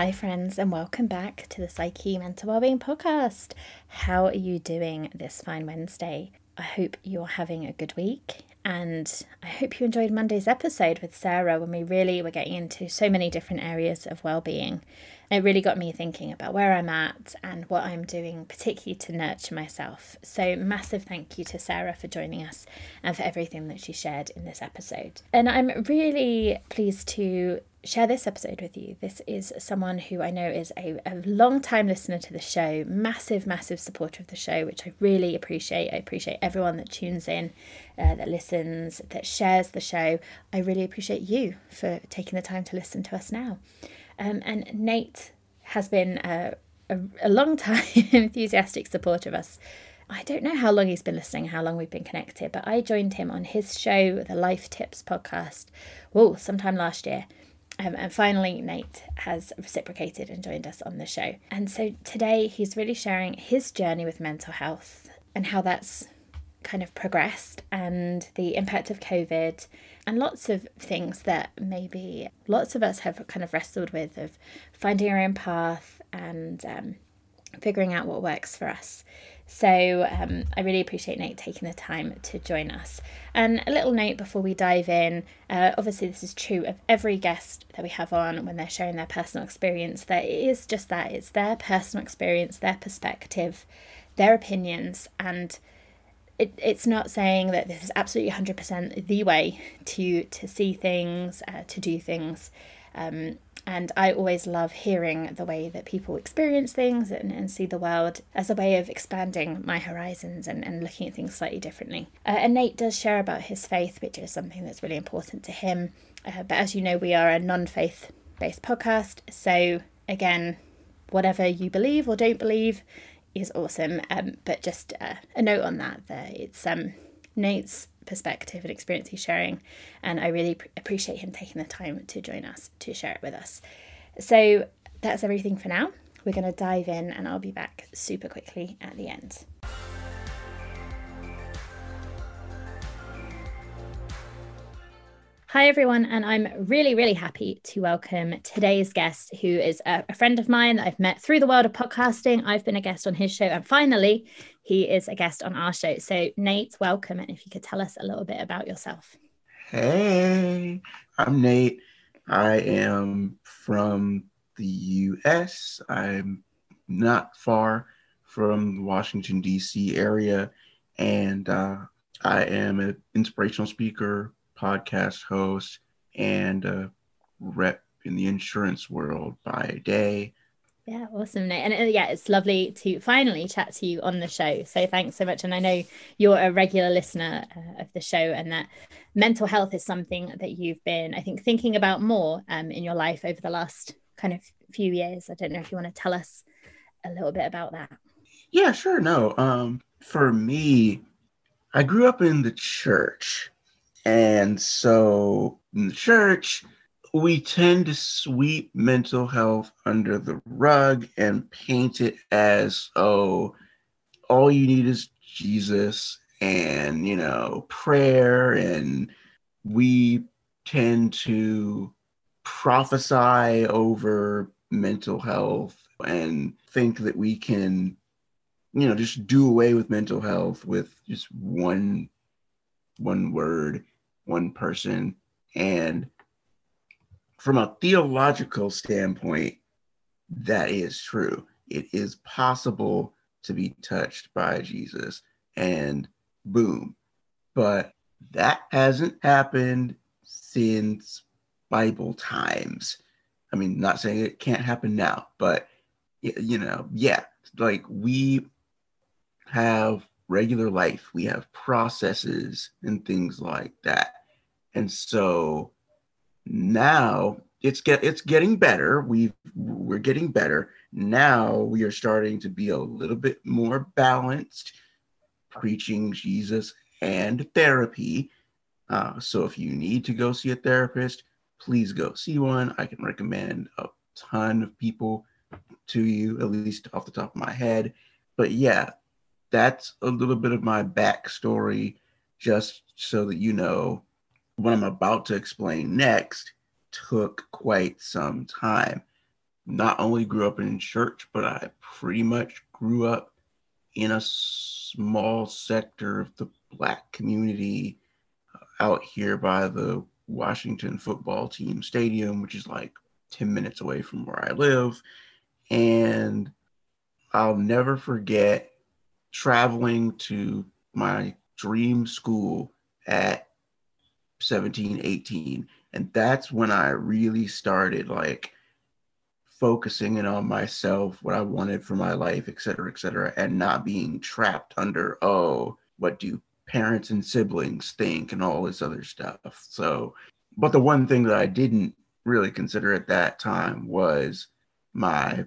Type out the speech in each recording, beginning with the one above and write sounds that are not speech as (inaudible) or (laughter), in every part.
Hi, friends, and welcome back to the Psyche Mental Wellbeing Podcast. How are you doing this fine Wednesday? I hope you're having a good week, and I hope you enjoyed Monday's episode with Sarah when we really were getting into so many different areas of well-being. It really got me thinking about where I'm at and what I'm doing, particularly to nurture myself. So, massive thank you to Sarah for joining us and for everything that she shared in this episode. And I'm really pleased to share this episode with you. This is someone who I know is a, a long time listener to the show, massive, massive supporter of the show, which I really appreciate. I appreciate everyone that tunes in, uh, that listens, that shares the show. I really appreciate you for taking the time to listen to us now. Um, and Nate has been a, a, a long time (laughs) enthusiastic supporter of us. I don't know how long he's been listening, how long we've been connected, but I joined him on his show, the Life Tips podcast, oh, sometime last year. Um, and finally, Nate has reciprocated and joined us on the show. And so today he's really sharing his journey with mental health and how that's kind of progressed and the impact of COVID and lots of things that maybe lots of us have kind of wrestled with of finding our own path and um, figuring out what works for us. So um, I really appreciate Nate taking the time to join us. And a little note before we dive in uh, obviously, this is true of every guest that we have on when they're sharing their personal experience, that it is just that it's their personal experience, their perspective, their opinions, and it, it's not saying that this is absolutely 100% the way to, to see things, uh, to do things. Um, and I always love hearing the way that people experience things and, and see the world as a way of expanding my horizons and, and looking at things slightly differently. Uh, and Nate does share about his faith, which is something that's really important to him. Uh, but as you know, we are a non faith based podcast. So, again, whatever you believe or don't believe is awesome. Um, but just uh, a note on that, that it's um, Nate's perspective and experience he's sharing. And I really pr- appreciate him taking the time to join us to share it with us. So that's everything for now. We're going to dive in, and I'll be back super quickly at the end. Hi, everyone, and I'm really, really happy to welcome today's guest, who is a, a, friend of mine that I've met through the world of podcasting. I've been a guest on his show, and finally, he is a guest on our show. So, Nate, welcome. And if you could tell us a little bit about yourself. Hey, I'm Nate. I am from the US. I'm not far from the Washington, D.C. area, and uh, I am an inspirational speaker podcast host and a rep in the insurance world by day. Yeah, awesome. And uh, yeah, it's lovely to finally chat to you on the show. So thanks so much. And I know you're a regular listener uh, of the show, and that mental health is something that you've been, I think, thinking about more um, in your life over the last kind of few years. I don't know if you want to tell us a little bit about that. Yeah, sure. No, um, for me, I grew up in the church and so in the church, we tend to sweep mental health under the rug and paint it as, oh, all you need is Jesus and, you know, prayer. And we tend to prophesy over mental health and think that we can, you know, just do away with mental health with just one one word one person. And from a theological standpoint, that is true. It is possible to be touched by Jesus, and boom. But that hasn't happened since Bible times. I mean, not saying it can't happen now, but you know, yeah, like we have regular life, we have processes and things like that. And so now it's get it's getting better. We we're getting better. Now we are starting to be a little bit more balanced, preaching Jesus and therapy. Uh, so if you need to go see a therapist, please go see one. I can recommend a ton of people to you, at least off the top of my head. But yeah, that's a little bit of my backstory, just so that you know what I'm about to explain next took quite some time. Not only grew up in church, but I pretty much grew up in a small sector of the Black community uh, out here by the Washington football team stadium, which is like 10 minutes away from where I live. And I'll never forget traveling to my dream school at 17, 18. And that's when I really started like focusing in on myself, what I wanted for my life, et cetera, et cetera, and not being trapped under, oh, what do parents and siblings think and all this other stuff. So, but the one thing that I didn't really consider at that time was my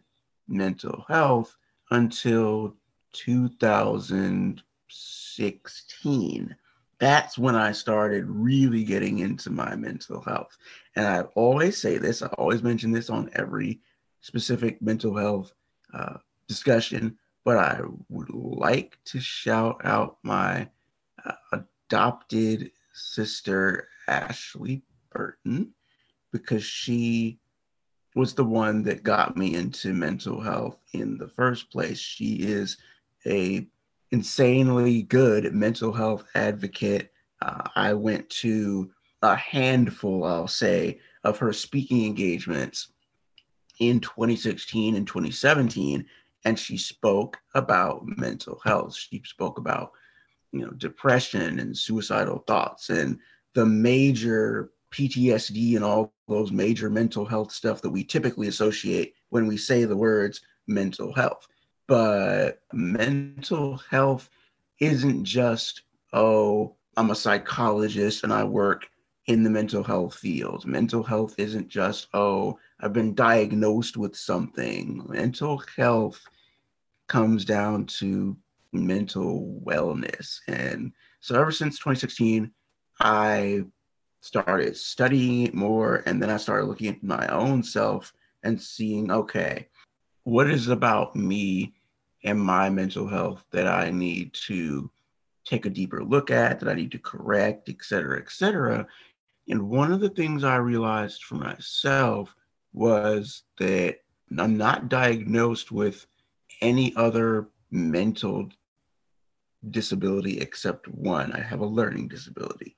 mental health until 2016. That's when I started really getting into my mental health. And I always say this, I always mention this on every specific mental health uh, discussion, but I would like to shout out my uh, adopted sister, Ashley Burton, because she was the one that got me into mental health in the first place. She is a insanely good mental health advocate. Uh, I went to a handful, I'll say, of her speaking engagements in 2016 and 2017, and she spoke about mental health. She spoke about, you know, depression and suicidal thoughts and the major PTSD and all those major mental health stuff that we typically associate when we say the words mental health. But mental health isn't just, oh, I'm a psychologist and I work in the mental health field. Mental health isn't just, oh, I've been diagnosed with something. Mental health comes down to mental wellness. And so ever since 2016, I started studying it more and then i started looking at my own self and seeing okay what is about me and my mental health that i need to take a deeper look at that i need to correct et cetera et cetera. And one of the things i realized for myself was that i'm not diagnosed with any other mental disability except one. I have a learning disability.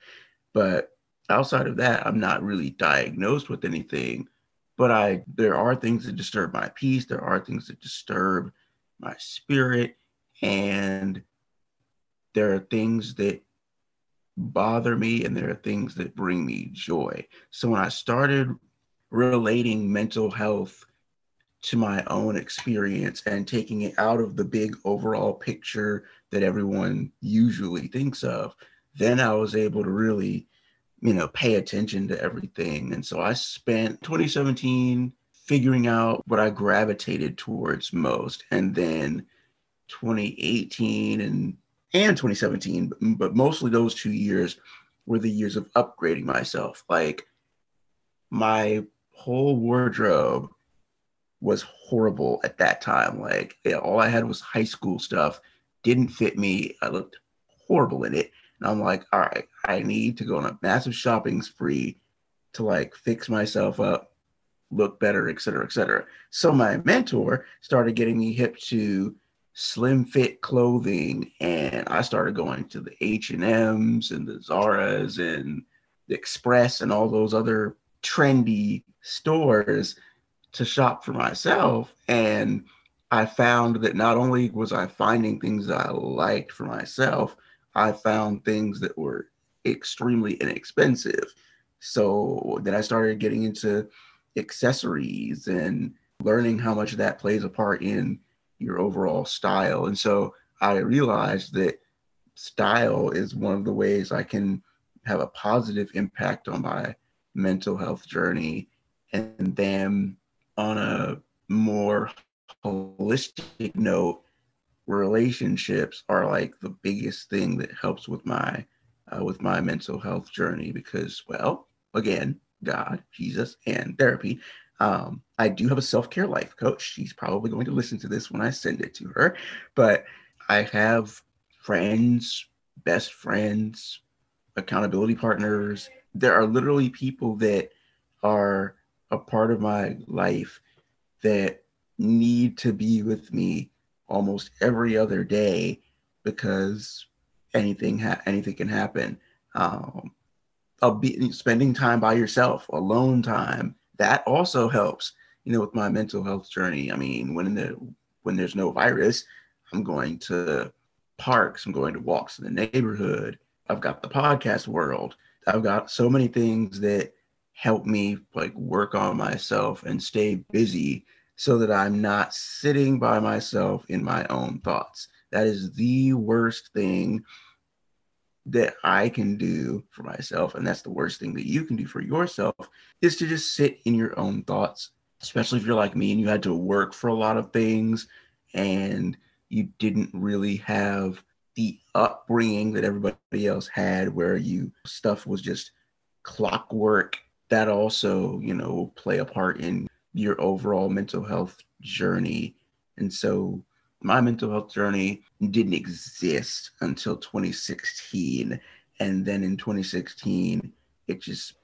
But outside of that, I'm not really diagnosed with anything, but I there are things that disturb my peace, there are things that disturb my spirit, and there are things that bother me and there are things that bring me joy. So when I started relating mental health to my own experience and taking it out of the big overall picture that everyone usually thinks of, then I was able to really you know, pay attention to everything. And so I spent 2017 figuring out what I gravitated towards most. And then 2018 and and 2017, but mostly those two years were the years of upgrading myself. Like my whole wardrobe was horrible at that time. Like all I had was high school stuff, didn't fit me. I looked horrible in it. And I'm like, all right, I need to go on a massive shopping spree to like fix myself up, look better, et cetera, et cetera. So my mentor started getting me hip to slim fit clothing and I started going to the H&Ms and the Zara's and the Express and all those other trendy stores to shop for myself and I found that not only was I finding things that I liked for myself, I found things that were extremely inexpensive. So then I started getting into accessories and learning how much that plays a part in your overall style. And so I realized that style is one of the ways I can have a positive impact on my mental health journey and then on a more holistic note relationships are like the biggest thing that helps with my uh, with my mental health journey because well again god jesus and therapy um, i do have a self-care life coach. She's probably going to listen to this when i send it to her but i have friends best friends accountability partners. There are literally people that are a part of my life that need to be with me almost every other day because anything ha- anything can happen. Um, be spending time by yourself, alone time. That also helps, you know, with my mental health journey. I mean, when the when there's no virus, I'm going to parks. I'm going to walks in the neighborhood. I've got the podcast world. I've got so many things that help me like work on myself and stay busy so that I'm not sitting by myself in my own thoughts. That is the worst thing that I can do for myself. And that's the worst thing that you can do for yourself is to just sit in your own thoughts, especially if you're like me and you had to work for a lot of things and you didn't really have the upbringing that everybody else had where you stuff was just clockwork that also you know play a part in your overall mental health journey. And so my mental health journey didn't exist until 2016. And then in 2016, it just,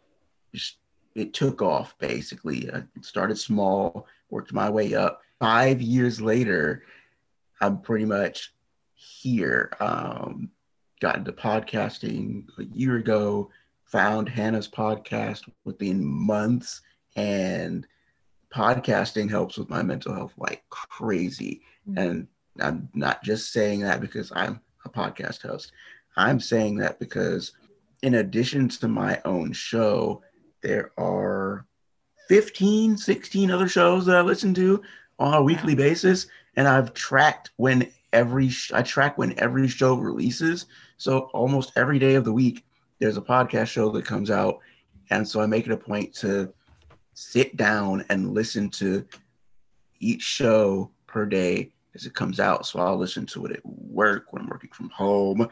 just it took off basically. I started small, worked my way up. Five years later, I'm pretty much here. Um, got into podcasting a year ago, found Hannah's podcast within months, and podcasting helps with my mental health like crazy. Mm-hmm. And I'm not just saying that because I'm a podcast host. I'm saying that because in addition to my own show, there are 15, 16 other shows that I listen to on a weekly basis. And I've tracked when every, sh- I track when every show releases. So almost every day of the week, there's a podcast show that comes out. And so I make it a point to sit down and listen to each show per day as it comes out. So I'll listen to it at work when I'm working from home.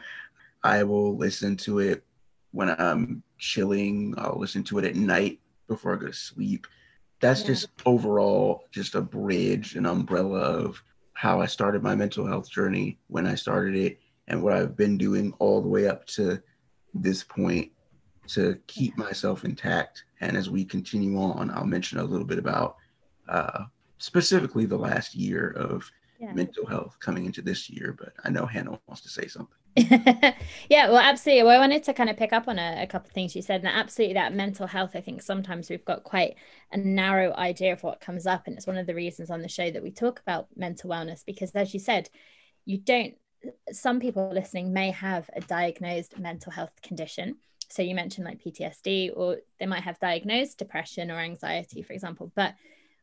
I will listen to it when I'm chilling. I'll listen to it at night before I go to sleep. That's yeah. just overall just a bridge, an umbrella of how I started my mental health journey when I started it and what I've been doing all the way up to this point to keep myself intact. And as we continue on, I'll mention a little bit about uh, specifically the last year of yeah. mental health coming into this year. But I know Hannah wants to say something. (laughs) yeah, well, absolutely. Well, I wanted to kind of pick up on a, a couple of things you said, and absolutely that mental health. I think sometimes we've got quite a narrow idea of what comes up, and it's one of the reasons on the show that we talk about mental wellness because, as you said, you don't. Some people listening may have a diagnosed mental health condition, so you mentioned like PTSD, or they might have diagnosed depression or anxiety, for example. But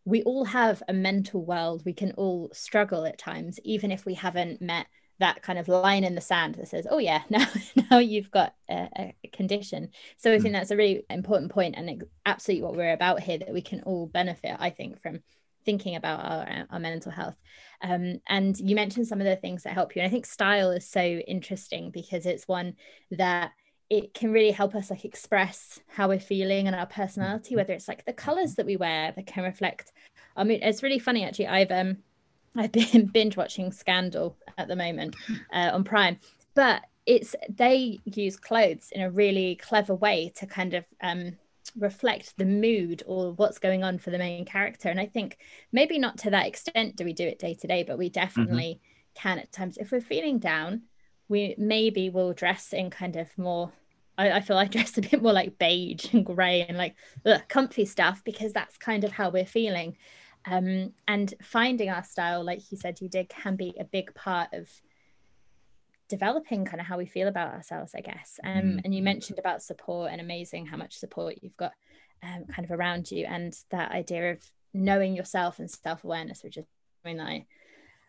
we all have a mental world. We can all struggle at times, even if we haven't met that kind of line in the sand that says, "Oh yeah, (laughs) now now you've got a, a condition." So I think mm. that's a really important point, and absolutely what we're about here. That we can all benefit, I think, from thinking about our, our mental health. Um, and you mentioned some of the things that help you, and I think style is so interesting because it's one that it can really help us like express how we're feeling and our personality mm-hmm. whether it's like the colors that we wear that can reflect i mean it's really funny actually i've um (laughs) i've been binge watching scandal at the moment (laughs) uh, on prime but it's they use clothes in a really clever way to kind of um reflect the mood or what's going on for the main character and i think maybe not to that extent do we do it day to day but we mm-hmm. definitely mm-hmm. can at times if we're feeling down we maybe will dress in kind of more I, I feel I (laughs) dress a bit more like beige and grey and like ugh, comfy stuff because that's kind of how we're feeling. Um, and finding our style, like you said, you did, can be a big part of developing kind of how we feel about ourselves, I guess. Um, mm. And you mentioned about support and amazing how much support you've got um, kind of around you, and that idea of knowing yourself and self awareness, which is something that I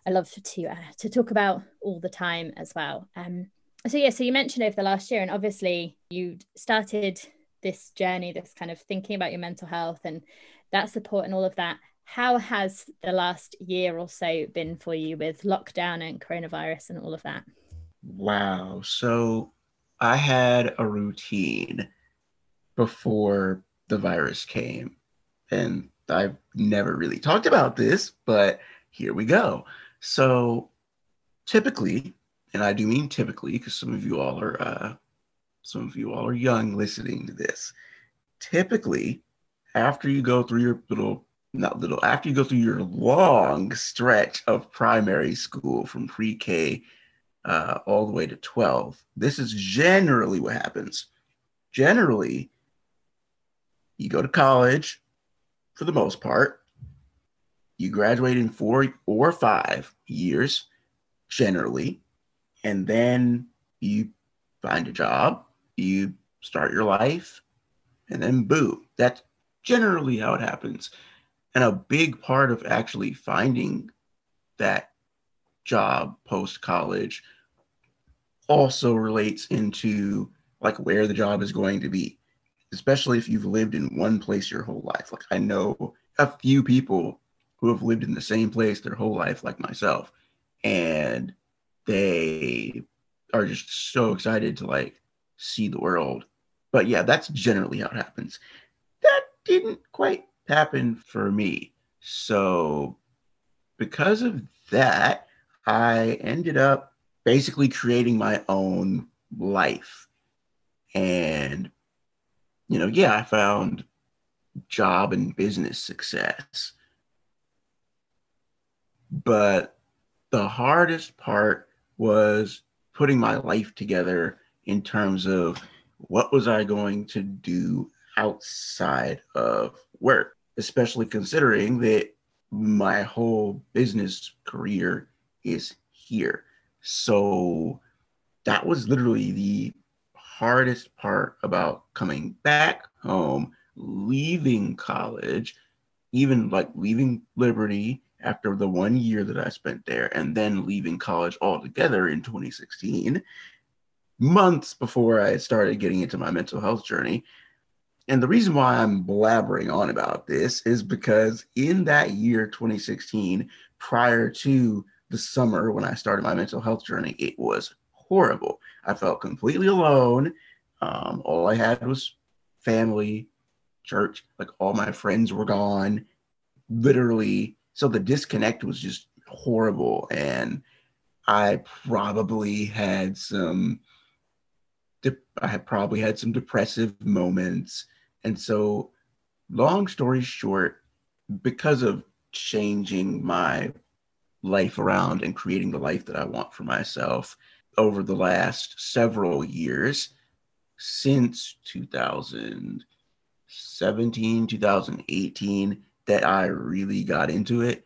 I love to uh, to talk about all the time as well. Um, so yeah, so you mentioned over the last year, and obviously you started this journey, this kind of thinking about your mental health and that support and all of that. How has the last year or so been for you with lockdown and coronavirus and all of that? Wow. So I had a routine before the virus came. And I've never really talked about this, but here we go. So typically, and I do mean typically because some of you all are uh, some of you all are young listening to this. Typically, after you go through your little not little after you go through your long stretch of primary school from pre-K uh, all the way to 12, this is generally what happens. Generally, you go to college for the most part. You graduate in four or five years, generally, and then you find a job, you start your life, and then boom. That's generally how it happens. And a big part of actually finding that job post college also relates into like where the job is going to be especially if you've lived in one place your whole life. Like I know a few people who have lived in the same place their whole life, like myself, and they are just so excited to like see the world. But yeah, that's generally how it happens. That didn't quite happen for me. So because of that, I ended up basically creating my own life. And you know, yeah, I found job and business success. But the hardest part was putting my life together in terms of what was I going to do outside of work, especially considering that my whole business career is here. So that was literally the hardest part about coming back home, leaving college, even like leaving Liberty after the one year that I spent there, and then leaving college altogether in 2016, months before I started getting into my mental health journey. And the reason why I'm blabbering on about this is because in that year, 2016, prior to the summer when I started my mental health journey, it was horrible. I felt completely alone. Um, all I had was family, church. Like all my friends were gone, literally. So the disconnect was just horrible. And I probably had some, I had probably had some depressive moments. And so, long story short, because of changing my life around and creating the life that I want for myself, over the last several years since 2017, 2018 that I really got into it.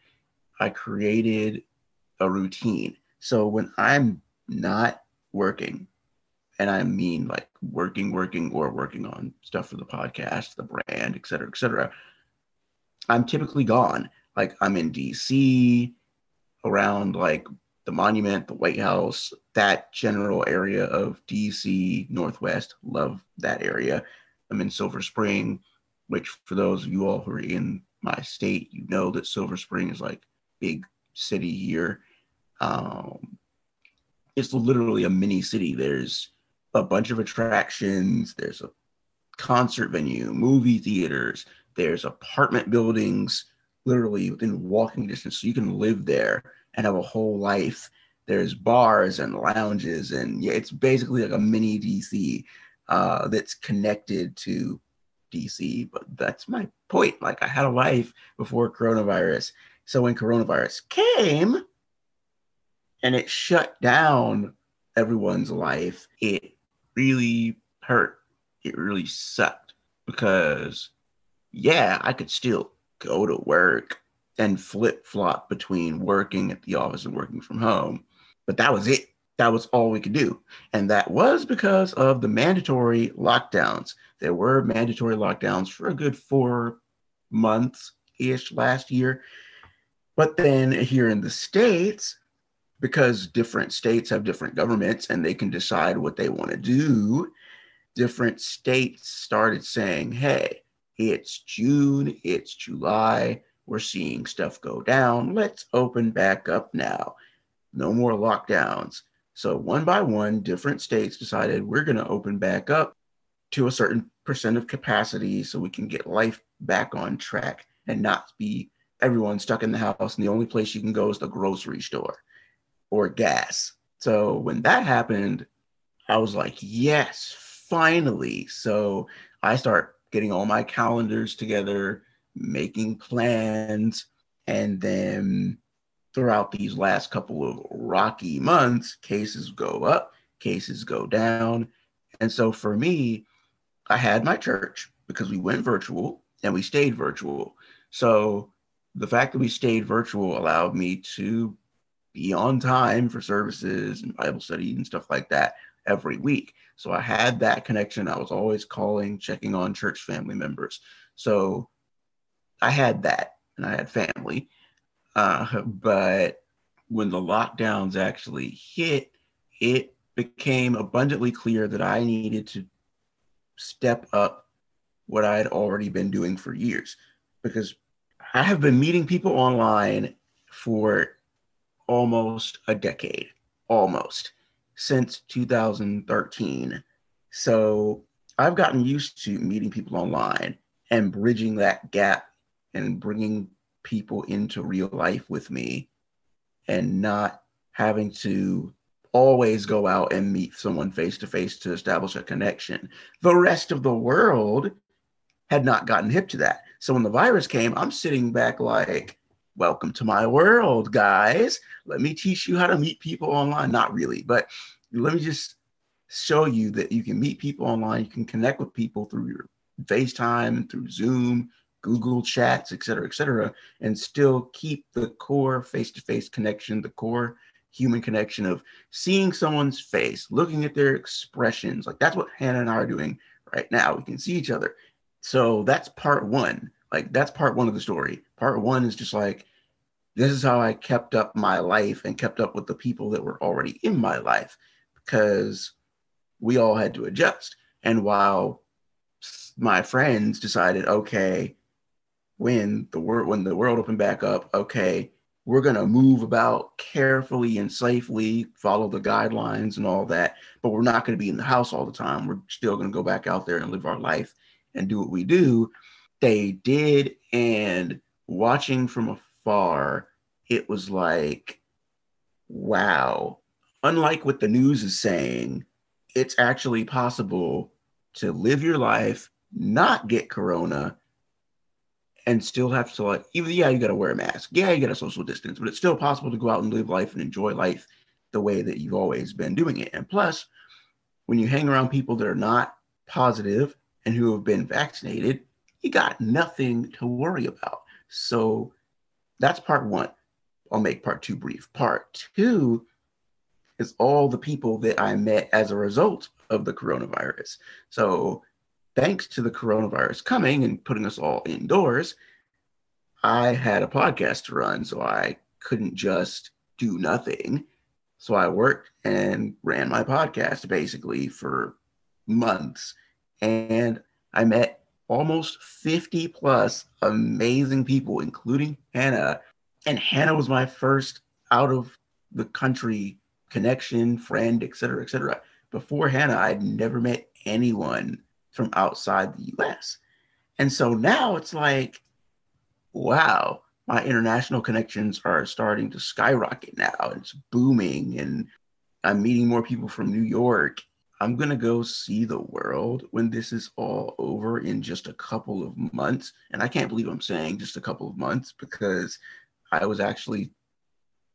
I created a routine. So when I'm not working, and I mean like working, working, or working on stuff for the podcast, the brand, et cetera, et cetera, I'm typically gone. Like I'm in DC around like the monument, the White House, that general area of DC Northwest. Love that area. I'm in Silver Spring, which for those of you all who are in my state, you know that Silver Spring is like big city here. Um, it's literally a mini city. There's a bunch of attractions. There's a concert venue, movie theaters. There's apartment buildings, literally within walking distance, so you can live there and have a whole life. There's bars and lounges, and yeah, it's basically like a mini DC uh, that's connected to DC. But that's my point. Like I had a life before coronavirus. So when coronavirus came and it shut down everyone's life, it really hurt. It really sucked because, yeah, I could still go to work and flip flop between working at the office and working from home. But that was it. That was all we could do. And that was because of the mandatory lockdowns. There were mandatory lockdowns for a good four months ish last year. But then here in the States, because different states have different governments and they can decide what they want to do, different states started saying, hey, it's June, it's July, we're seeing stuff go down. Let's open back up now. No more lockdowns. So, one by one, different states decided we're going to open back up to a certain percent of capacity so we can get life back on track and not be everyone stuck in the house. And the only place you can go is the grocery store or gas. So, when that happened, I was like, yes, finally. So, I start getting all my calendars together, making plans, and then throughout these last couple of rocky months, cases go up, cases go down. And so for me, I had my church because we went virtual and we stayed virtual. So the fact that we stayed virtual allowed me to be on time for services and Bible study and stuff like that every week. So I had that connection. I was always calling, checking on church family members. So I had that and I had family. Uh, but when the lockdowns actually hit, it became abundantly clear that I needed to step up what I had already been doing for years because I have been meeting people online for almost a decade, almost since 2013. So I've gotten used to meeting people online and bridging that gap and bringing people into real life with me and not having to always go out and meet someone face to face to establish a connection. The rest of the world had not gotten hip to that. So when the virus came, I'm sitting back like, welcome to my world, guys. Let me teach you how to meet people online. Not really, but let me just show you that you can meet people online. You can connect with people through your FaceTime, through Zoom, Google Chats, et cetera, et cetera, and still keep the core face to face connection, the core human connection of seeing someone's face, looking at their expressions. Like that's what Hannah and I are doing right now. We can see each other. So that's part one. Like that's part one of the story. Part one is just like, this is how I kept up my life and kept up with the people that were already in my life because we all had to adjust. And while my friends decided, okay, when the world when the world opened back up, okay, we're gonna move about carefully and safely, follow the guidelines and all that, but we're not gonna be in the house all the time. We're still gonna go back out there and live our life and do what we do. They did, and watching from afar, it was like, wow. Unlike what the news is saying, it's actually possible to live your life, not get corona, and still have to like even yeah you got to wear a mask. Yeah you got to social distance but it's still possible to go out and live life and enjoy life the way that you've always been doing it. And plus when you hang around people that are not positive and who have been vaccinated you got nothing to worry about. So that's part one. I'll make part two brief. Part two is all the people that i met as a result of the coronavirus. So thanks to the coronavirus coming and putting us all indoors, I had a podcast to run, so I couldn't just do nothing. So I worked and ran my podcast basically for months. And I met almost 50 plus amazing people, including Hannah. And Hannah was my first out of the country connection, friend, et cetera, et cetera. Before Hannah, I'd never met anyone from outside the US. And so now it's like, wow, my international connections are starting to skyrocket now. It's booming, and I'm meeting more people from New York. I'm going to go see the world when this is all over in just a couple of months. And I can't believe I'm saying just a couple of months because I was actually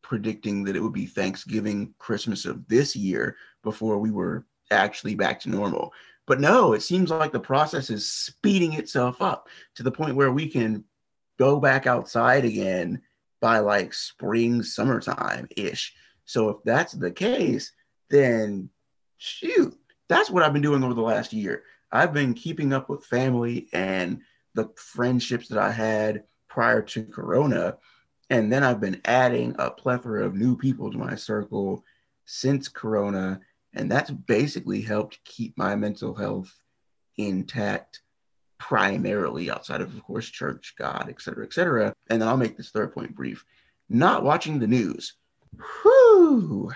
predicting that it would be Thanksgiving, Christmas of this year before we were actually back to normal. But no, it seems like the process is speeding itself up to the point where we can go back outside again by like spring, summertime ish. So if that's the case, then shoot, that's what I've been doing over the last year. I've been keeping up with family and the friendships that I had prior to Corona. And then I've been adding a plethora of new people to my circle since Corona And that's basically helped keep my mental health intact primarily outside of, of course, church, God, et cetera, et cetera. And then I'll make this third point brief. Not watching the news. Whew.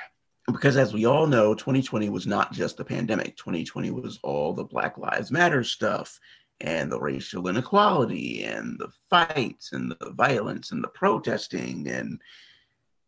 Because as we all know, 2020 was not just the pandemic. 2020 was all the Black Lives Matter stuff and the racial inequality and the fights and the violence and the protesting and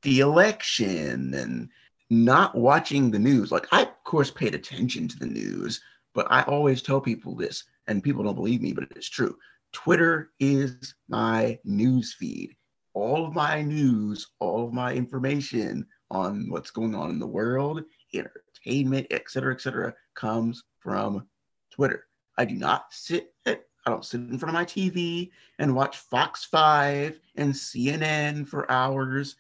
the election and not watching the news. Like, I, of course, paid attention to the news, but I always tell people this, and people don't believe me, but it's true. Twitter is my news feed. All of my news, all of my information on what's going on in the world, entertainment, et cetera, et cetera, comes from Twitter. I do not sit at, I don't sit in front of my TV and watch Fox 5 and CNN for hours.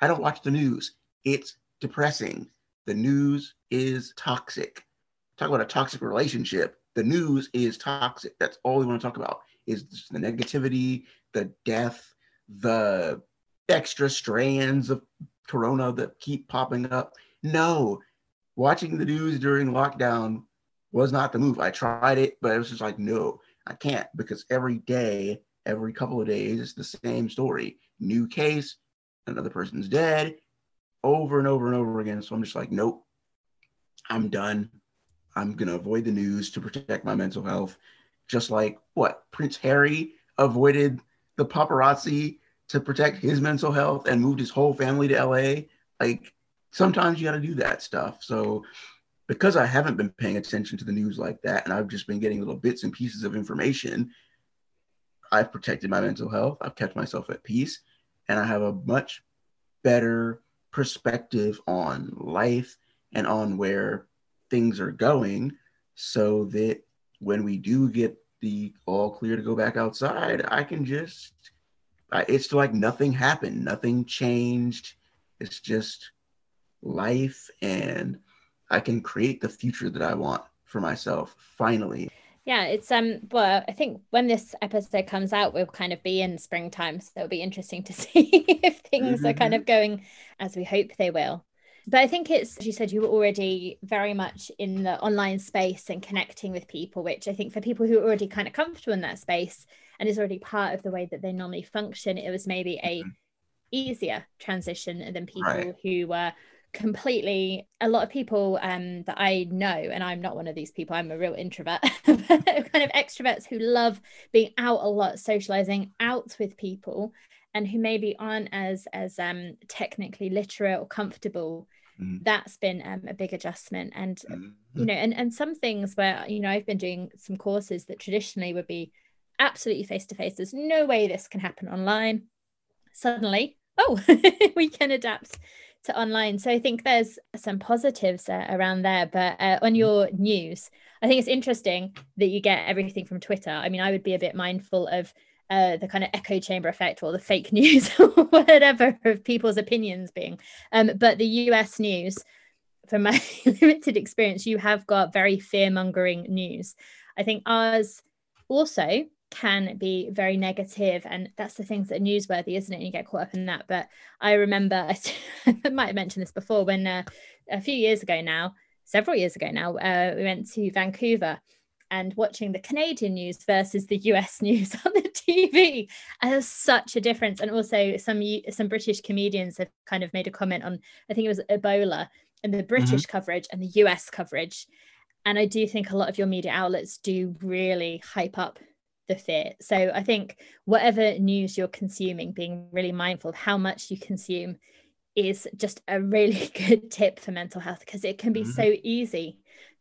I don't watch the news. It's depressing. The news is toxic. Talk about a toxic relationship. The news is toxic. That's all we want to talk about is the negativity, the death, the extra strands of corona that keep popping up. No, watching the news during lockdown was not the move. I tried it, but it was just like, no, I can't because every day, every couple of days, it's the same story. New case, another person's dead, over and over and over again. So I'm just like, nope, I'm done. I'm going to avoid the news to protect my mental health. Just like what Prince Harry avoided the paparazzi to protect his mental health and moved his whole family to LA. Like sometimes you got to do that stuff. So because I haven't been paying attention to the news like that, and I've just been getting little bits and pieces of information, I've protected my mental health. I've kept myself at peace, and I have a much better perspective on life and on where things are going so that when we do get the all clear to go back outside, I can just, it's like nothing happened, nothing changed. It's just life and I can create the future that I want for myself finally. Yeah, it's um well, I think when this episode comes out, we'll kind of be in springtime. So it'll be interesting to (laughs) see if things mm-hmm. are kind mm-hmm. of going as we hope they will. But I think it's, as you said, you were already very much in the online space and connecting with people, which I think for people who are already kind of comfortable in that space and is already part of the way that they normally function, it was maybe a mm-hmm. easier transition than people right. who were completely a lot of people um, that I know, and I'm not one of these people, I'm a real introvert, (laughs) kind of extroverts who love being out a lot, socializing out with people, and who maybe aren't as as um, technically literate or comfortable. Mm. That's been um, a big adjustment, and mm. you know, and and some things where you know I've been doing some courses that traditionally would be absolutely face to face. There's no way this can happen online. Suddenly, oh, (laughs) we can adapt to online. So I think there's some positives uh, around there. But uh, on your news, I think it's interesting that you get everything from Twitter. I mean, I would be a bit mindful of uh, the kind of echo chamber effect or the fake (laughs) news or whatever of people's opinions being. Um, but the US news, from my (laughs) limited experience, you have got very fear mongering news. I think ours also can be very negative and that's the things that are newsworthy isn't it? And you get caught up in that. But i remember (laughs) i might have mentioned this before when uh, a few years ago now several years ago now uh, we went to vancouver and watching the canadian news versus the us (laughs) news on the tv and there's such a difference. And also some some british comedians have kind of made a comment on i think it was ebola and the british mm-hmm. coverage and the us coverage. And i do think a lot of your media outlets do really hype up the fear. So I think whatever news you're consuming, being really mindful of how much you consume is just a really (laughs) good tip for mental health because it can be mm-hmm. so easy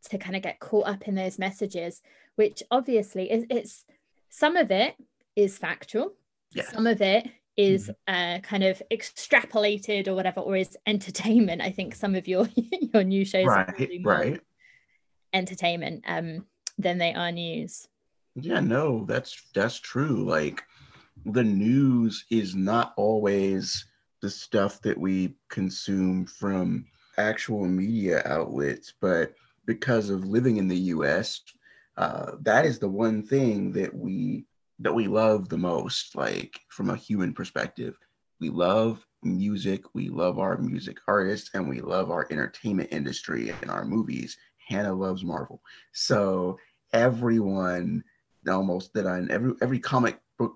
to kind of get caught up in those messages, which obviously is it's some of it is factual, yes. some of it is mm-hmm. uh, kind of extrapolated or whatever, or is entertainment. I think some of your (laughs) your news shows right, are really right. entertainment um, than they are news. Yeah, no, that's that's true. Like the news is not always the stuff that we consume from actual media outlets, but because of living in the US, uh, that is the one thing that we that we love the most, like from a human perspective. We love music, we love our music artists, and we love our entertainment industry and our movies. Hannah loves Marvel. So everyone almost that I every every comic book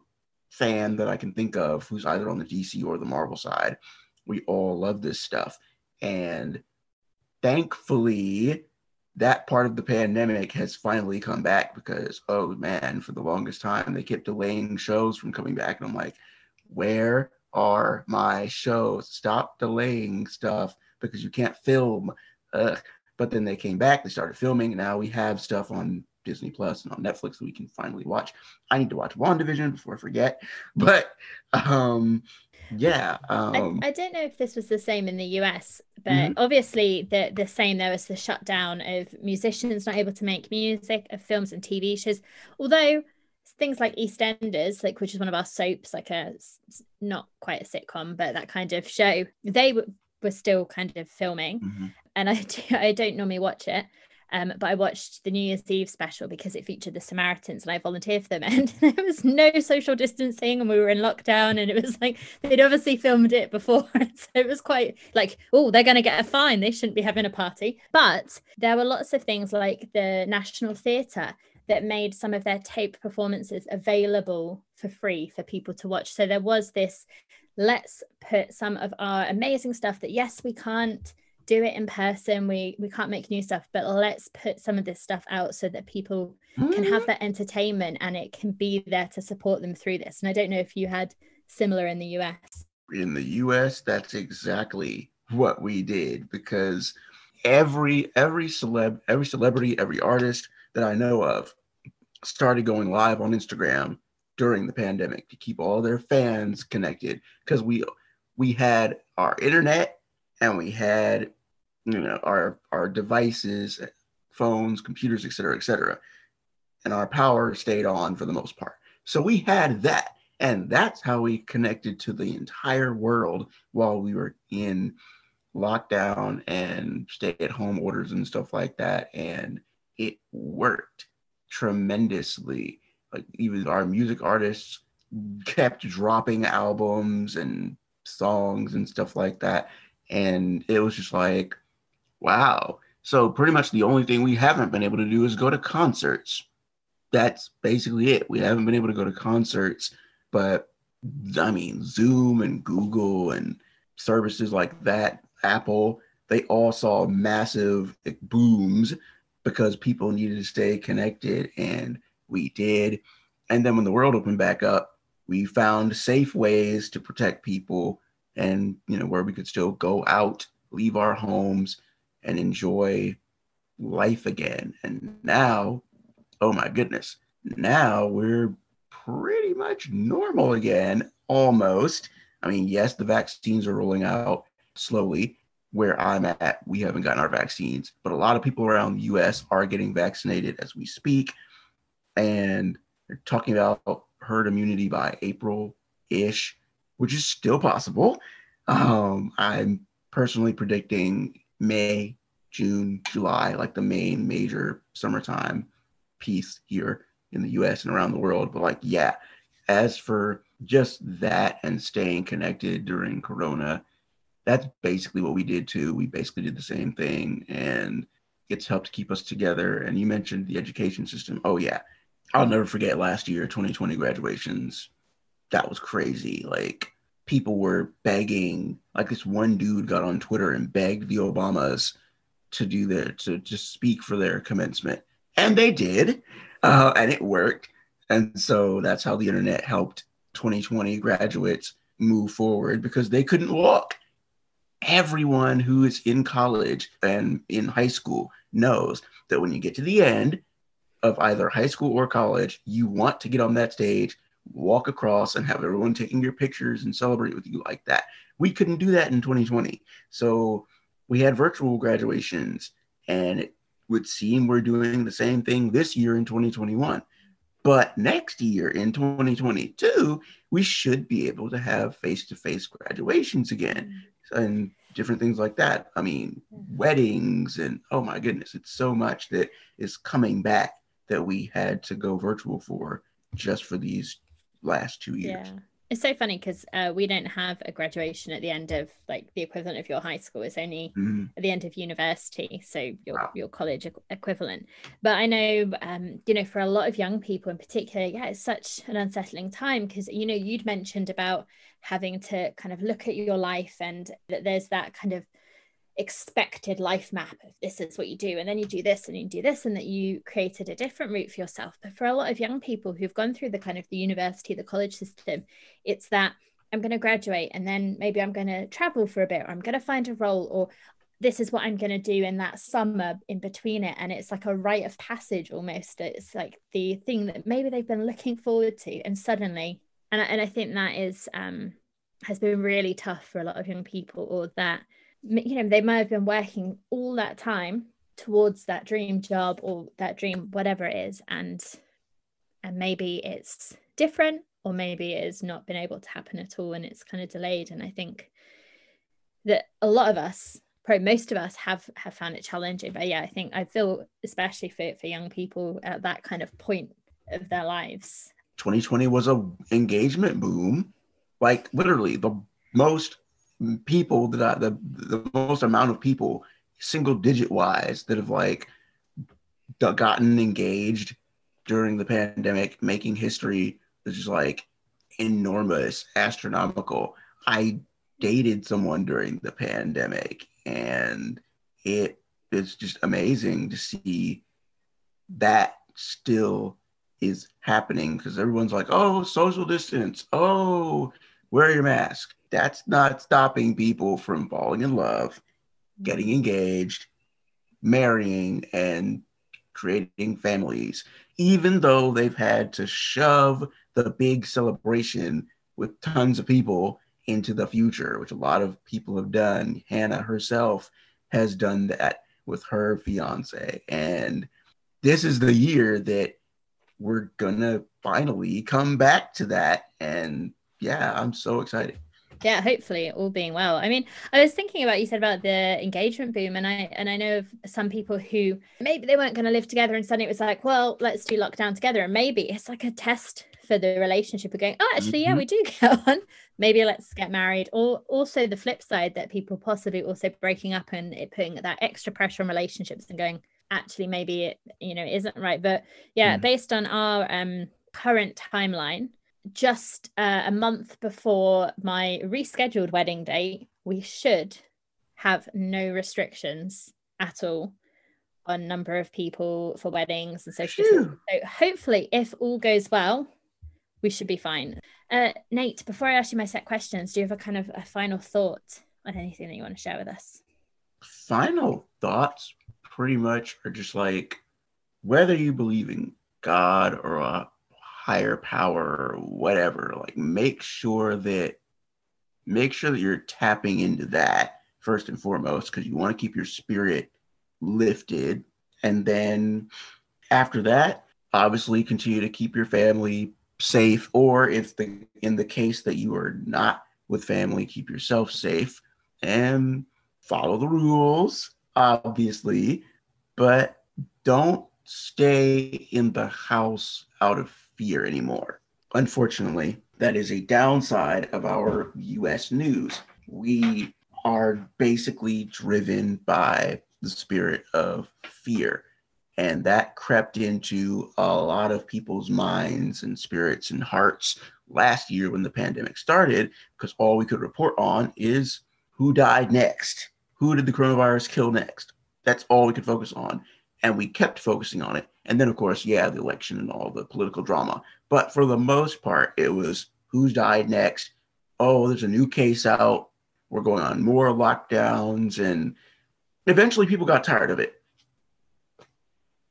fan that I can think of who's either on the DC or the Marvel side, we all love this stuff. And thankfully, that part of the pandemic has finally come back because oh man, for the longest time they kept delaying shows from coming back. And I'm like, where are my shows? Stop delaying stuff because you can't film. Ugh. But then they came back, they started filming. and Now we have stuff on Disney Plus and on Netflix that we can finally watch. I need to watch WandaVision before I forget. (laughs) But um yeah. Um, I, I, don't know if this was the same in the US, but mm-hmm. obviously the the same. There was the shutdown of musicians not able to make music, of films and TV shows. Although things like EastEnders, like which is one of our soaps, like a not quite a sitcom, but that kind of show, they were, were still kind of filming. Mm-hmm. And I (laughs) do, I don't normally watch it, um, but I watched the New Year's Eve special because it featured the Samaritans and I volunteered for them. (laughs) And there was no social distancing and we were in lockdown. And it was like they'd obviously filmed it before. (laughs) so it was quite like, oh, they're going to get a fine. They shouldn't be having a party. But there were lots of things like the National Theatre that made some of their tape performances available for free for people to watch. So there was this let's put some of our amazing stuff that, yes, we can't do it in person we we can't make new stuff but let's put some of this stuff out so that people mm. can have mm. that entertainment and it can be there to support them through this and i don't know if you had similar in the us in the us that's exactly what we did because every every celeb every celebrity every artist that i know of started going live on instagram during the pandemic to keep all their fans connected because we we had our internet and we had you know our our devices phones computers et cetera et cetera. And our power stayed on for the most part. So we had that. And that's how we connected to the entire world while we were in lockdown and stay at home orders and stuff like that. And it worked tremendously. Like even our music artists kept dropping albums and songs and stuff like that. And it was just like Wow. So pretty much the only thing we haven't been able to do is go to concerts. That's basically it. We haven't been able to go to concerts, but I mean, Zoom and Google and services like that, Apple, they all saw massive booms because people needed to stay connected, and we did. And then when the world opened back up, we found safe ways to protect people and, you know, where we could still go out, leave our homes, and enjoy life again. And now, oh my goodness, now we're pretty much normal again, almost. I mean, yes, the vaccines are rolling out slowly. Where I'm at, we haven't gotten our vaccines, but a lot of people around the US are getting vaccinated as we speak. And they're talking about herd immunity by April ish, which is still possible. Um, I'm personally predicting May, June, July, like the main major summertime piece here in the US and around the world. But like, yeah, as for just that and staying connected during Corona, that's basically what we did too. We basically did the same thing and it's helped keep us together. And you mentioned the education system. Oh, yeah. I'll never forget last year, 2020 graduations. That was crazy. Like, people were begging like this one dude got on twitter and begged the obamas to do their to just speak for their commencement. And they did uh, and it worked. And so that's how the internet helped 2020 graduates move forward because they couldn't walk. Everyone who is in college and in high school knows that when you get to the end of either high school or college you want to get on that stage walk across and have everyone taking your pictures and celebrate with you like that. We couldn't do that in 2020. So we had virtual graduations, and it would seem we're doing the same thing this year in 2021. But next year in 2022, we should be able to have face to face graduations again and different things like that. I mean, mm-hmm. weddings, and oh my goodness, it's so much that is coming back that we had to go virtual for just for these last two years. Yeah. It's so funny because uh, we don't have a graduation at the end of like the equivalent of your high school. It's only mm-hmm. at the end of university, so your wow. your college equivalent. But I know, um, you know, for a lot of young people in particular, yeah, it's such an unsettling time because you know you'd mentioned about having to kind of look at your life and that there's that kind of expected life map of this is what you do and then you do this and you do this and that you created a different route for yourself. But for a lot of young people who've gone through the kind of the university the college system it's that i'm going to graduate and then maybe i'm going to travel for a bit or i'm going to find a role or this is what i'm going to do in that summer in between it. And it's like a rite of passage almost. It's like the thing that maybe they've been looking forward to and suddenly and I, and I think that is um has been really tough for a lot of young people or that you know they might have been working all that time towards that dream job or that dream whatever it is and and maybe it's different or maybe it's not been able to happen at all and it's kind of delayed. And i think that a lot of us probably most of us have have found it challenging. But yeah i think i feel especially for, for young people at that kind of point of their lives. 2020 was a engagement boom. Like literally the most people that I, the the most amount of people single digit wise that have like gotten engaged during the pandemic, making history is just like enormous, astronomical. I dated someone during the pandemic, and it it is just amazing to see that still is happening because everyone's like, oh, social distance, oh, wear your mask that's not stopping people from falling in love, getting engaged, marrying, and creating families, even though they've had to shove the big celebration with tons of people into the future, which a lot of people have done. Hannah herself has done that with her fiance. And this is the year that we're gonna finally come back to that. And yeah, I'm so excited. Yeah hopefully all being well. I mean i was thinking about you said about the engagement boom and i and i know of some people who maybe they weren't going to live together and suddenly it was like well let's do lockdown together. And maybe it's like a test for the relationship of going oh actually mm-hmm. yeah we do (laughs) get on. Maybe let's get married. Or also the flip side that people possibly also breaking up and it putting that extra pressure on relationships and going actually maybe it you know isn't right. But yeah mm. based on our um current timeline just uh, a month before my rescheduled wedding date, we should have no restrictions at all on number of people for weddings and social so hopefully if all goes well we should be fine. Uh, nate before i ask you my set questions do you have a kind of a final thought on anything that you want to share with us? Final thoughts pretty much are just like whether you believe in god or a higher power or whatever like make sure that make sure that you're tapping into that first and foremost because you want to keep your spirit lifted. And then after that obviously continue to keep your family safe or if the in the case that you are not with family keep yourself safe and follow the rules obviously. But don't stay in the house out of fear anymore. Unfortunately, that is a downside of our US news. We are basically driven by the spirit of fear. And that crept into a lot of people's minds and spirits and hearts last year when the pandemic started, because all we could report on is who died next, who did the coronavirus kill next. That's all we could focus on. And we kept focusing on it and then, of course, yeah, the election and all the political drama. But for the most part, it was who's died next. Oh, there's a new case out. We're going on more lockdowns. And eventually people got tired of it.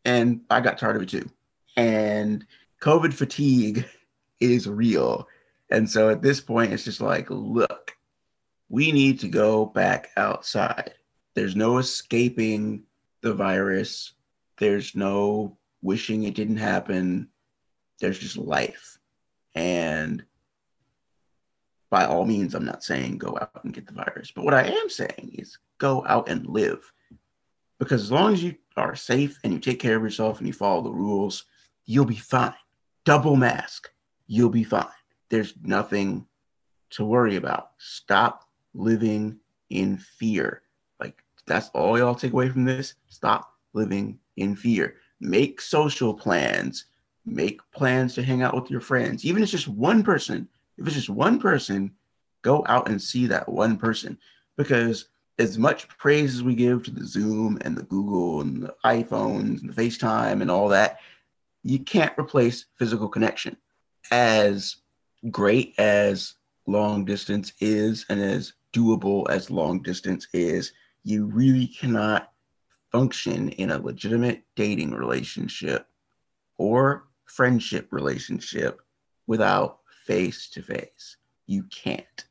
And I got tired of it too. And COVID fatigue (laughs) is real. And so at this point, it's just like, look, we need to go back outside. There's no escaping the virus. There's no wishing it didn't happen. There's just life. And by all means, I'm not saying go out and get the virus. But what I am saying is go out and live. Because as long as you are safe and you take care of yourself and you follow the rules, you'll be fine. Double mask, you'll be fine. there's nothing to worry about. Stop living in fear. Like that's all y'all take away from this. Stop living in fear. Make social plans. Make plans to hang out with your friends. Even if it's just one person, if it's just one person, go out and see that one person. Because as much praise as we give to the Zoom and the Google and the iPhones and the FaceTime and all that, you can't replace physical connection. As great as long distance is and as doable as long distance is, you really cannot function in a legitimate dating relationship or friendship relationship without face to face. You can't.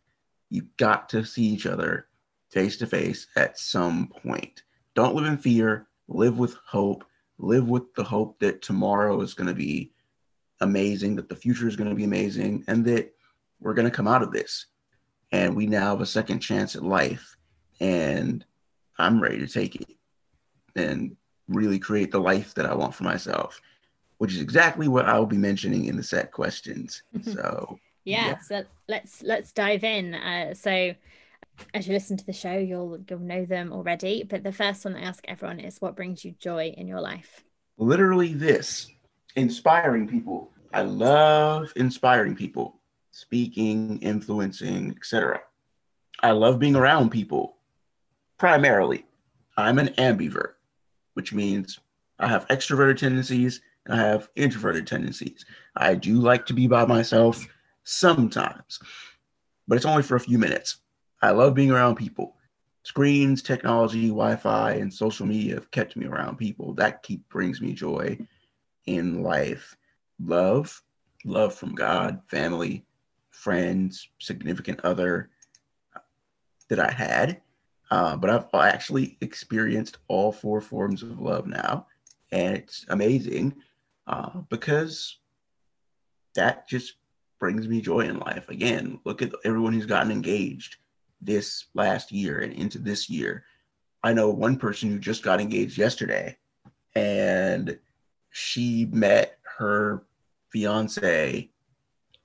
You've got to see each other face to face at some point. Don't live in fear, live with hope, live with the hope that tomorrow is going to be amazing, that the future is going to be amazing, and that we're going to come out of this. And we now have a second chance at life. And I'm ready to take it and really create the life that I want for myself, which is exactly what I will be mentioning in the set questions. (laughs) So yeah, yeah, so let's let's dive in. Uh, so as you listen to the show, you'll you'll know them already. But the first one I ask everyone is, what brings you joy in your life? Literally, this inspiring people. I love inspiring people, speaking, influencing, etc. I love being around people. Primarily, I'm an ambivert, which means I have extroverted tendencies and I have introverted tendencies. I do like to be by myself sometimes, but it's only for a few minutes. I love being around people. Screens, technology, Wi-Fi, and social media have kept me around people. That keep brings me joy in life. Love, love from God, family, friends, significant other that I had. Uh, but I've actually experienced all four forms of love now, and it's amazing uh, because that just brings me joy in life. Again, look at everyone who's gotten engaged this last year and into this year. I know one person who just got engaged yesterday and she met her fiance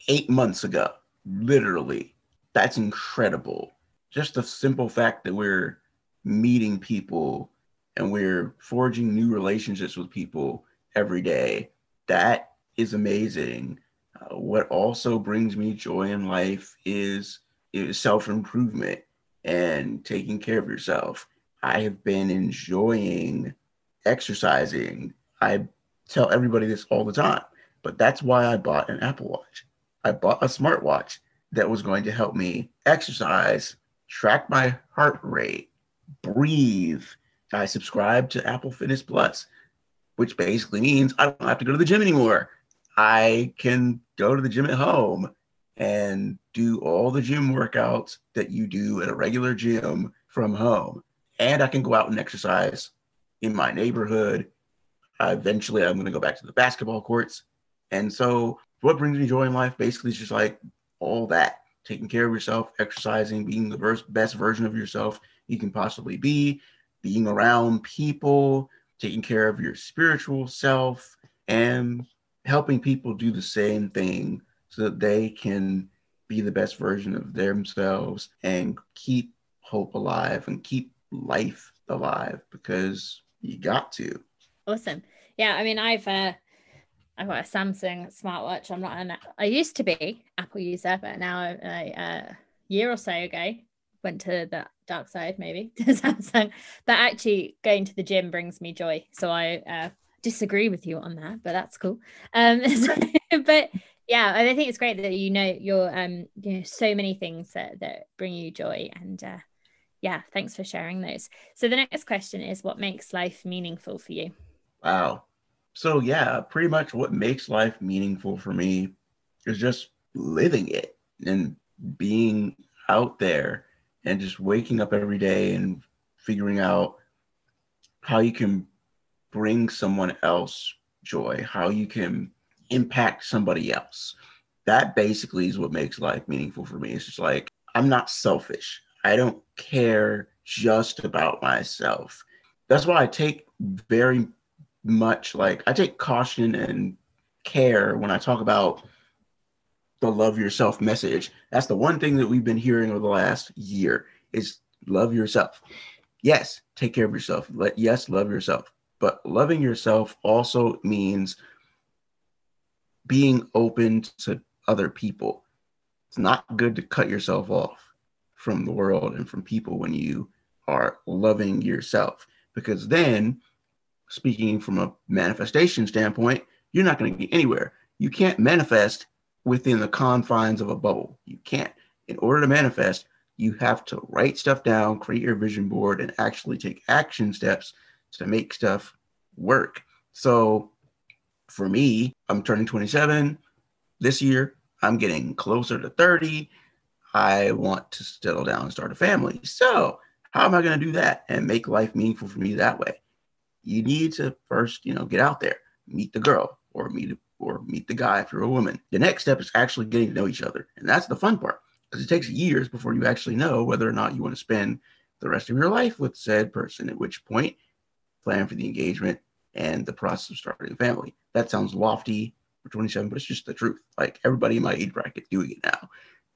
eight months ago. Literally. That's incredible. Just the simple fact that we're meeting people and we're forging new relationships with people every day. That is amazing. Uh, what also brings me joy in life is self improvement and taking care of yourself. I have been enjoying exercising. I tell everybody this all the time, but that's why I bought an Apple Watch. I bought a smartwatch that was going to help me exercise, track my heart rate, breathe. I subscribe to Apple Fitness Plus, which basically means I don't have to go to the gym anymore. I can go to the gym at home and do all the gym workouts that you do at a regular gym from home. And I can go out and exercise in my neighborhood. Eventually, I'm going to go back to the basketball courts. And so, what brings me joy in life basically is just like all that taking care of yourself, exercising, being the best version of yourself you can possibly be, being around people, taking care of your spiritual self, and helping people do the same thing so that they can be the best version of themselves and keep hope alive and keep life alive because you got to. Awesome. Yeah, I mean, I've uh, I've got a Samsung smartwatch. I'm not an I used to be Apple user, but now a, year or so ago went to the dark side, maybe (laughs) Samsung. But actually, going to the gym brings me joy. So I uh, disagree with you on that, but that's cool. Um, (laughs) so, but yeah i think it's great that you know you're um you know so many things that that bring you joy and uh yeah thanks for sharing those so the next question is what makes life meaningful for you wow so yeah pretty much what makes life meaningful for me is just living it and being out there and just waking up every day and figuring out how you can bring someone else joy how you can impact somebody else. That basically is what makes life meaningful for me. It's just like, I'm not selfish. I don't care just about myself. That's why I take very much like, I take caution and care when I talk about the love yourself message. That's the one thing that we've been hearing over the last year is love yourself. Yes, take care of yourself. Let yes, love yourself. But loving yourself also means being open to other people. It's not good to cut yourself off from the world and from people when you are loving yourself because then speaking from a manifestation standpoint, you're not going to get anywhere. You can't manifest within the confines of a bubble. You can't. In order to manifest, you have to write stuff down, create your vision board, and actually take action steps to make stuff work. So for me, I'm turning 27 this year. I'm getting closer to 30. I want to settle down and start a family. So, how am I going to do that and make life meaningful for me that way? You need to first, you know, get out there, meet the girl, or meet or meet the guy if you're a woman. The next step is actually getting to know each other. And that's the fun part because it takes years before you actually know whether or not you want to spend the rest of your life with said person, at which point plan for the engagement and the process of starting a family. That sounds lofty for 27, but it's just the truth. Like everybody in my age bracket doing it now,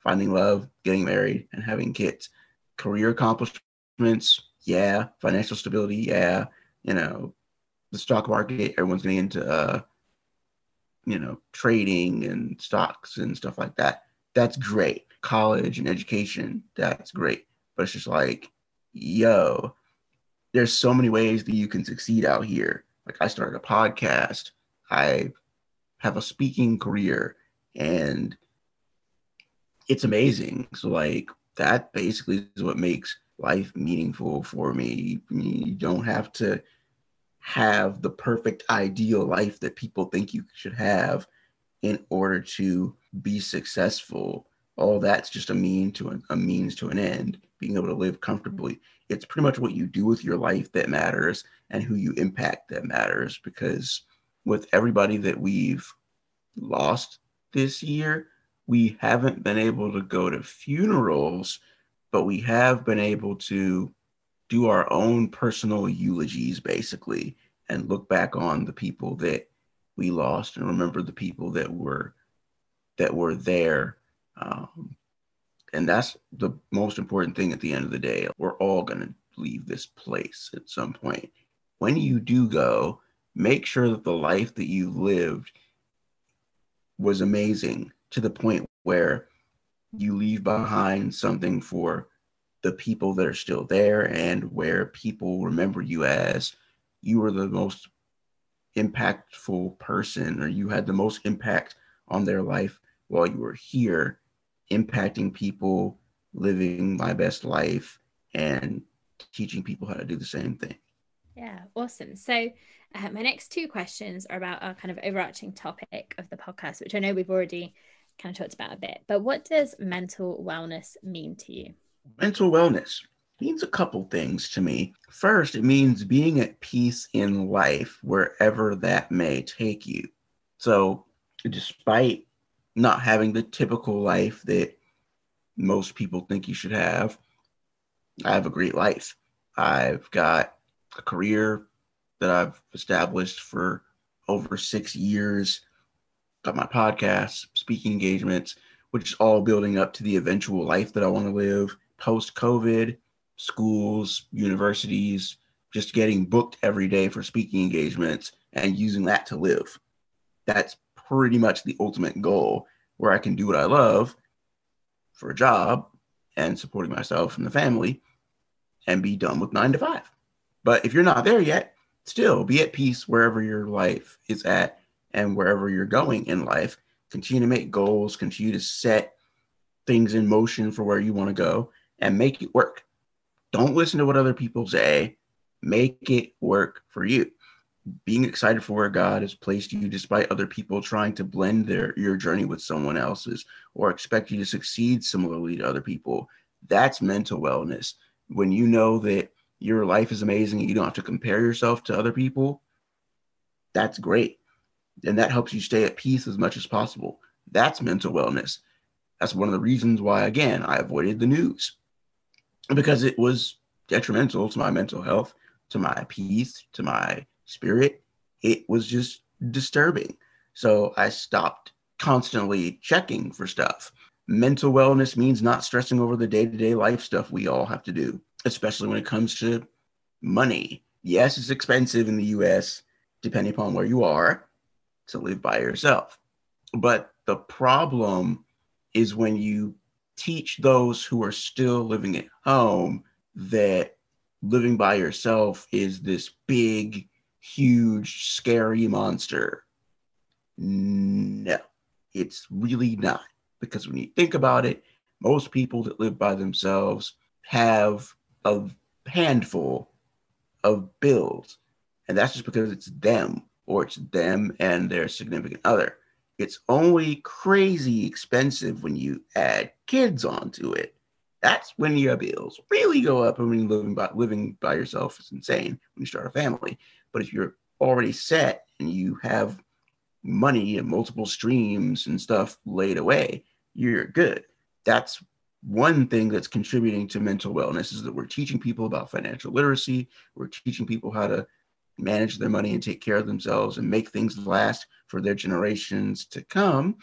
finding love, getting married, and having kids. Career accomplishments, yeah. Financial stability, yeah. You know, the stock market, everyone's getting into uh, you know, trading and stocks and stuff like that. That's great. College and education, that's great. But it's just like, yo, there's so many ways that you can succeed out here. Like I started a podcast, I have a speaking career, and it's amazing. So like that basically is what makes life meaningful for me. You don't have to have the perfect ideal life that people think you should have in order to be successful all that's just a mean to an, a means to an end. Being able to live comfortably it's pretty much what you do with your life that matters and who you impact that matters because with everybody that we've lost this year we haven't been able to go to funerals but we have been able to do our own personal eulogies basically and look back on the people that we lost and remember the people that were that were there. Um, and that's the most important thing at the end of the day. We're all going to leave this place at some point. When you do go make sure that the life that you lived was amazing to the point where you leave behind something for the people that are still there and where people remember you as you were the most impactful person or you had the most impact on their life while you were here impacting people living my best life and teaching people how to do the same thing. Yeah awesome. So uh, my next two questions are about our kind of overarching topic of the podcast which i know we've already kind of talked about a bit but what does mental wellness mean to you Mental wellness means a couple things to me. First, it means being at peace in life wherever that may take you. So, despite not having the typical life that most people think you should have, I have a great life. I've got a career that I've established for over six years, got my podcast, speaking engagements, which is all building up to the eventual life that I want to live post COVID, schools, universities, just getting booked every day for speaking engagements and using that to live. That's pretty much the ultimate goal where I can do what I love for a job and supporting myself and the family and be done with nine to five. But if you're not there yet, still be at peace wherever your life is at and wherever you're going in life. Continue to make goals, continue to set things in motion for where you want to go and make it work. Don't listen to what other people say. Make it work for you. Being excited for where God has placed you, despite other people trying to blend their your journey with someone else's or expect you to succeed similarly to other people, that's mental wellness. When you know that your life is amazing and you don't have to compare yourself to other people, that's great. And that helps you stay at peace as much as possible. That's mental wellness. That's one of the reasons why, again, I avoided the news because it was detrimental to my mental health, to my peace, to my spirit. It was just disturbing. So I stopped constantly checking for stuff. Mental wellness means not stressing over the day to day life stuff we all have to do, especially when it comes to money. Yes, it's expensive in the US, depending upon where you are, to live by yourself. But the problem is when you teach those who are still living at home that living by yourself is this big, huge, scary monster. No, it's really not. Because when you think about it, most people that live by themselves have a handful of bills. And that's just because it's them or it's them and their significant other. It's only crazy expensive when you add kids onto it. That's when your bills really go up. And when you're living by living by yourself is insane when you start a family. But if you're already set and you have money and multiple streams and stuff laid away, you're good. That's one thing that's contributing to mental wellness is that we're teaching people about financial literacy. We're teaching people how to manage their money and take care of themselves and make things last for their generations to come,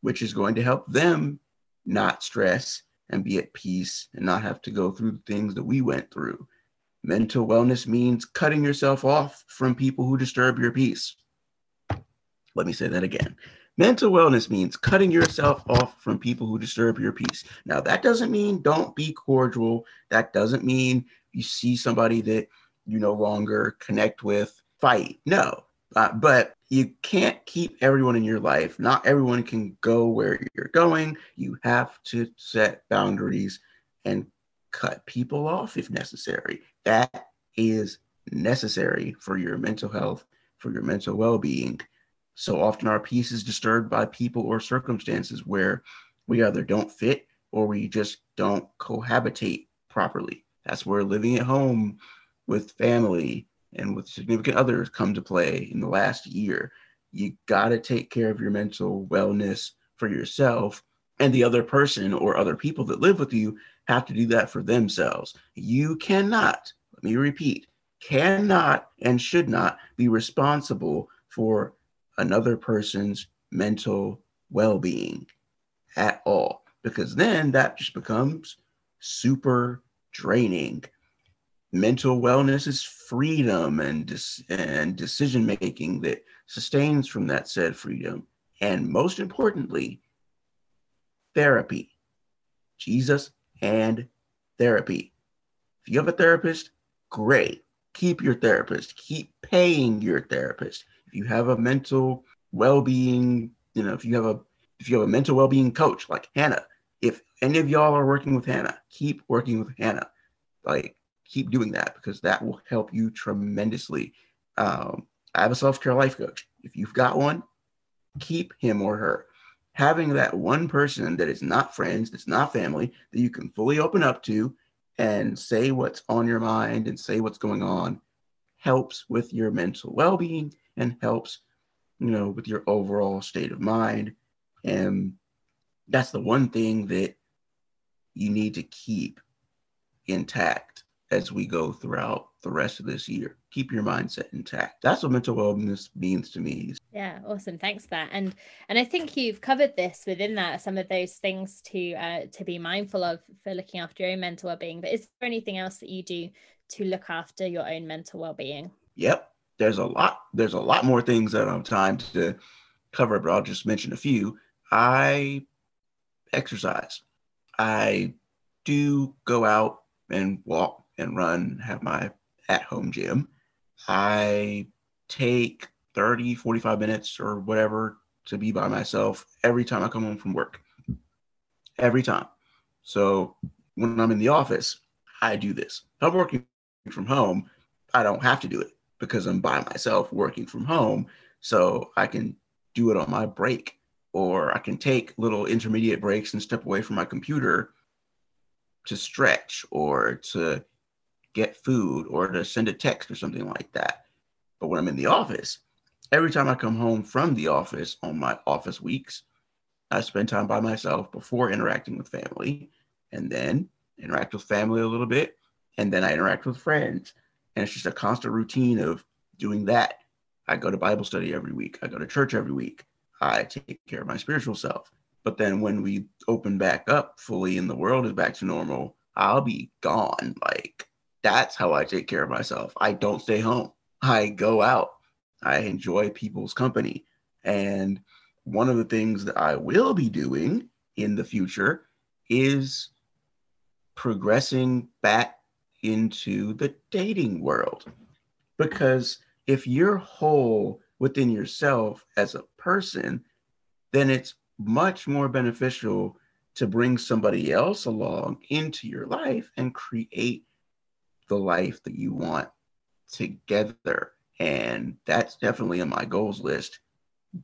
which is going to help them not stress and be at peace and not have to go through the things that we went through. Mental wellness means cutting yourself off from people who disturb your peace. Let me say that again. Mental wellness means cutting yourself off from people who disturb your peace. Now, that doesn't mean don't be cordial. That doesn't mean you see somebody that you no longer connect with, fight. No, uh, but you can't keep everyone in your life. Not everyone can go where you're going. You have to set boundaries and cut people off if necessary. That is necessary for your mental health, for your mental well being. So often our peace is disturbed by people or circumstances where we either don't fit or we just don't cohabitate properly. That's where living at home with family and with significant others come to play in the last year. You got to take care of your mental wellness for yourself and the other person or other people that live with you have to do that for themselves. You cannot, let me repeat, cannot and should not be responsible for another person's mental well being at all, because then that just becomes super draining. Mental wellness is freedom and, dis- and decision making that sustains from that said freedom. And most importantly, therapy. Jesus and therapy. If you have a therapist, great. Keep your therapist. Keep paying your therapist if you have a mental well-being, you know, if you have a if you have a mental well-being coach like Hannah, if any of y'all are working with Hannah, keep working with Hannah. Like keep doing that because that will help you tremendously. Um, I have a self-care life coach. If you've got one, keep him or her. Having that one person that is not friends, that's not family, that you can fully open up to and say what's on your mind and say what's going on helps with your mental well-being and helps, you know, with your overall state of mind. And that's the one thing that you need to keep intact as we go throughout the rest of this year. Keep your mindset intact. That's what mental wellness means to me. Yeah, awesome. Thanks for that. And and I think you've covered this within that some of those things to uh, to be mindful of for looking after your own mental well-being. But is there anything else that you do to look after your own mental well-being? Yep there's a lot there's a lot more things that I have time to cover, but I'll just mention a few. I exercise. I do go out and walk and run, have my at home gym. I take 30, 45 minutes or whatever to be by myself every time I come home from work. Every time. So when I'm in the office, I do this. If I'm working from home, I don't have to do it because I'm by myself working from home. So I can do it on my break, or I can take little intermediate breaks and step away from my computer to stretch or to get food or to send a text or something like that. But when I'm in the office, every time I come home from the office on my office weeks, I spend time by myself before interacting with family and then interact with family a little bit. And then I interact with friends and it's just a constant routine of doing that. I go to Bible study every week. I go to church every week. I take care of my spiritual self. But then when we open back up fully and the world is back to normal, I'll be gone. Like that's how I take care of myself. I don't stay home. I go out. I enjoy people's company. And one of the things that I will be doing in the future is progressing back into the dating world. Because if you're whole within yourself as a person, then it's much more beneficial to bring somebody else along into your life and create the life that you want together. And that's definitely on my goals list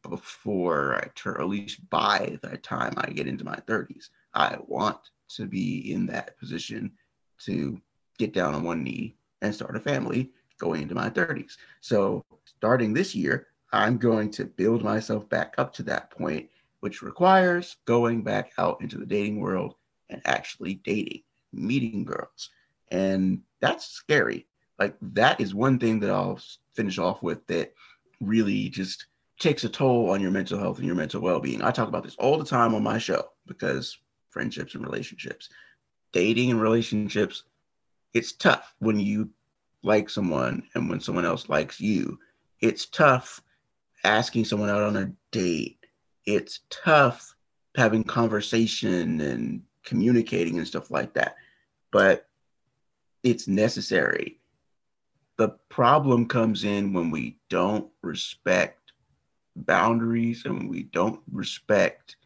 before I turn, at least by the time I get into my 30s. I want to be in that position to get down on one knee and start a family going into my 30s. So, starting this year, I'm going to build myself back up to that point, which requires going back out into the dating world and actually dating, meeting girls. And that's scary. Like, that is one thing that I'll finish off with that really just takes a toll on your mental health and your mental well being. I talk about this all the time on my show because friendships and relationships, dating and relationships, it's tough when you like someone and when someone else likes you. It's tough asking someone out on a date. It's tough having conversation and communicating and stuff like that. But it's necessary. The problem comes in when we don't respect boundaries and we don't respect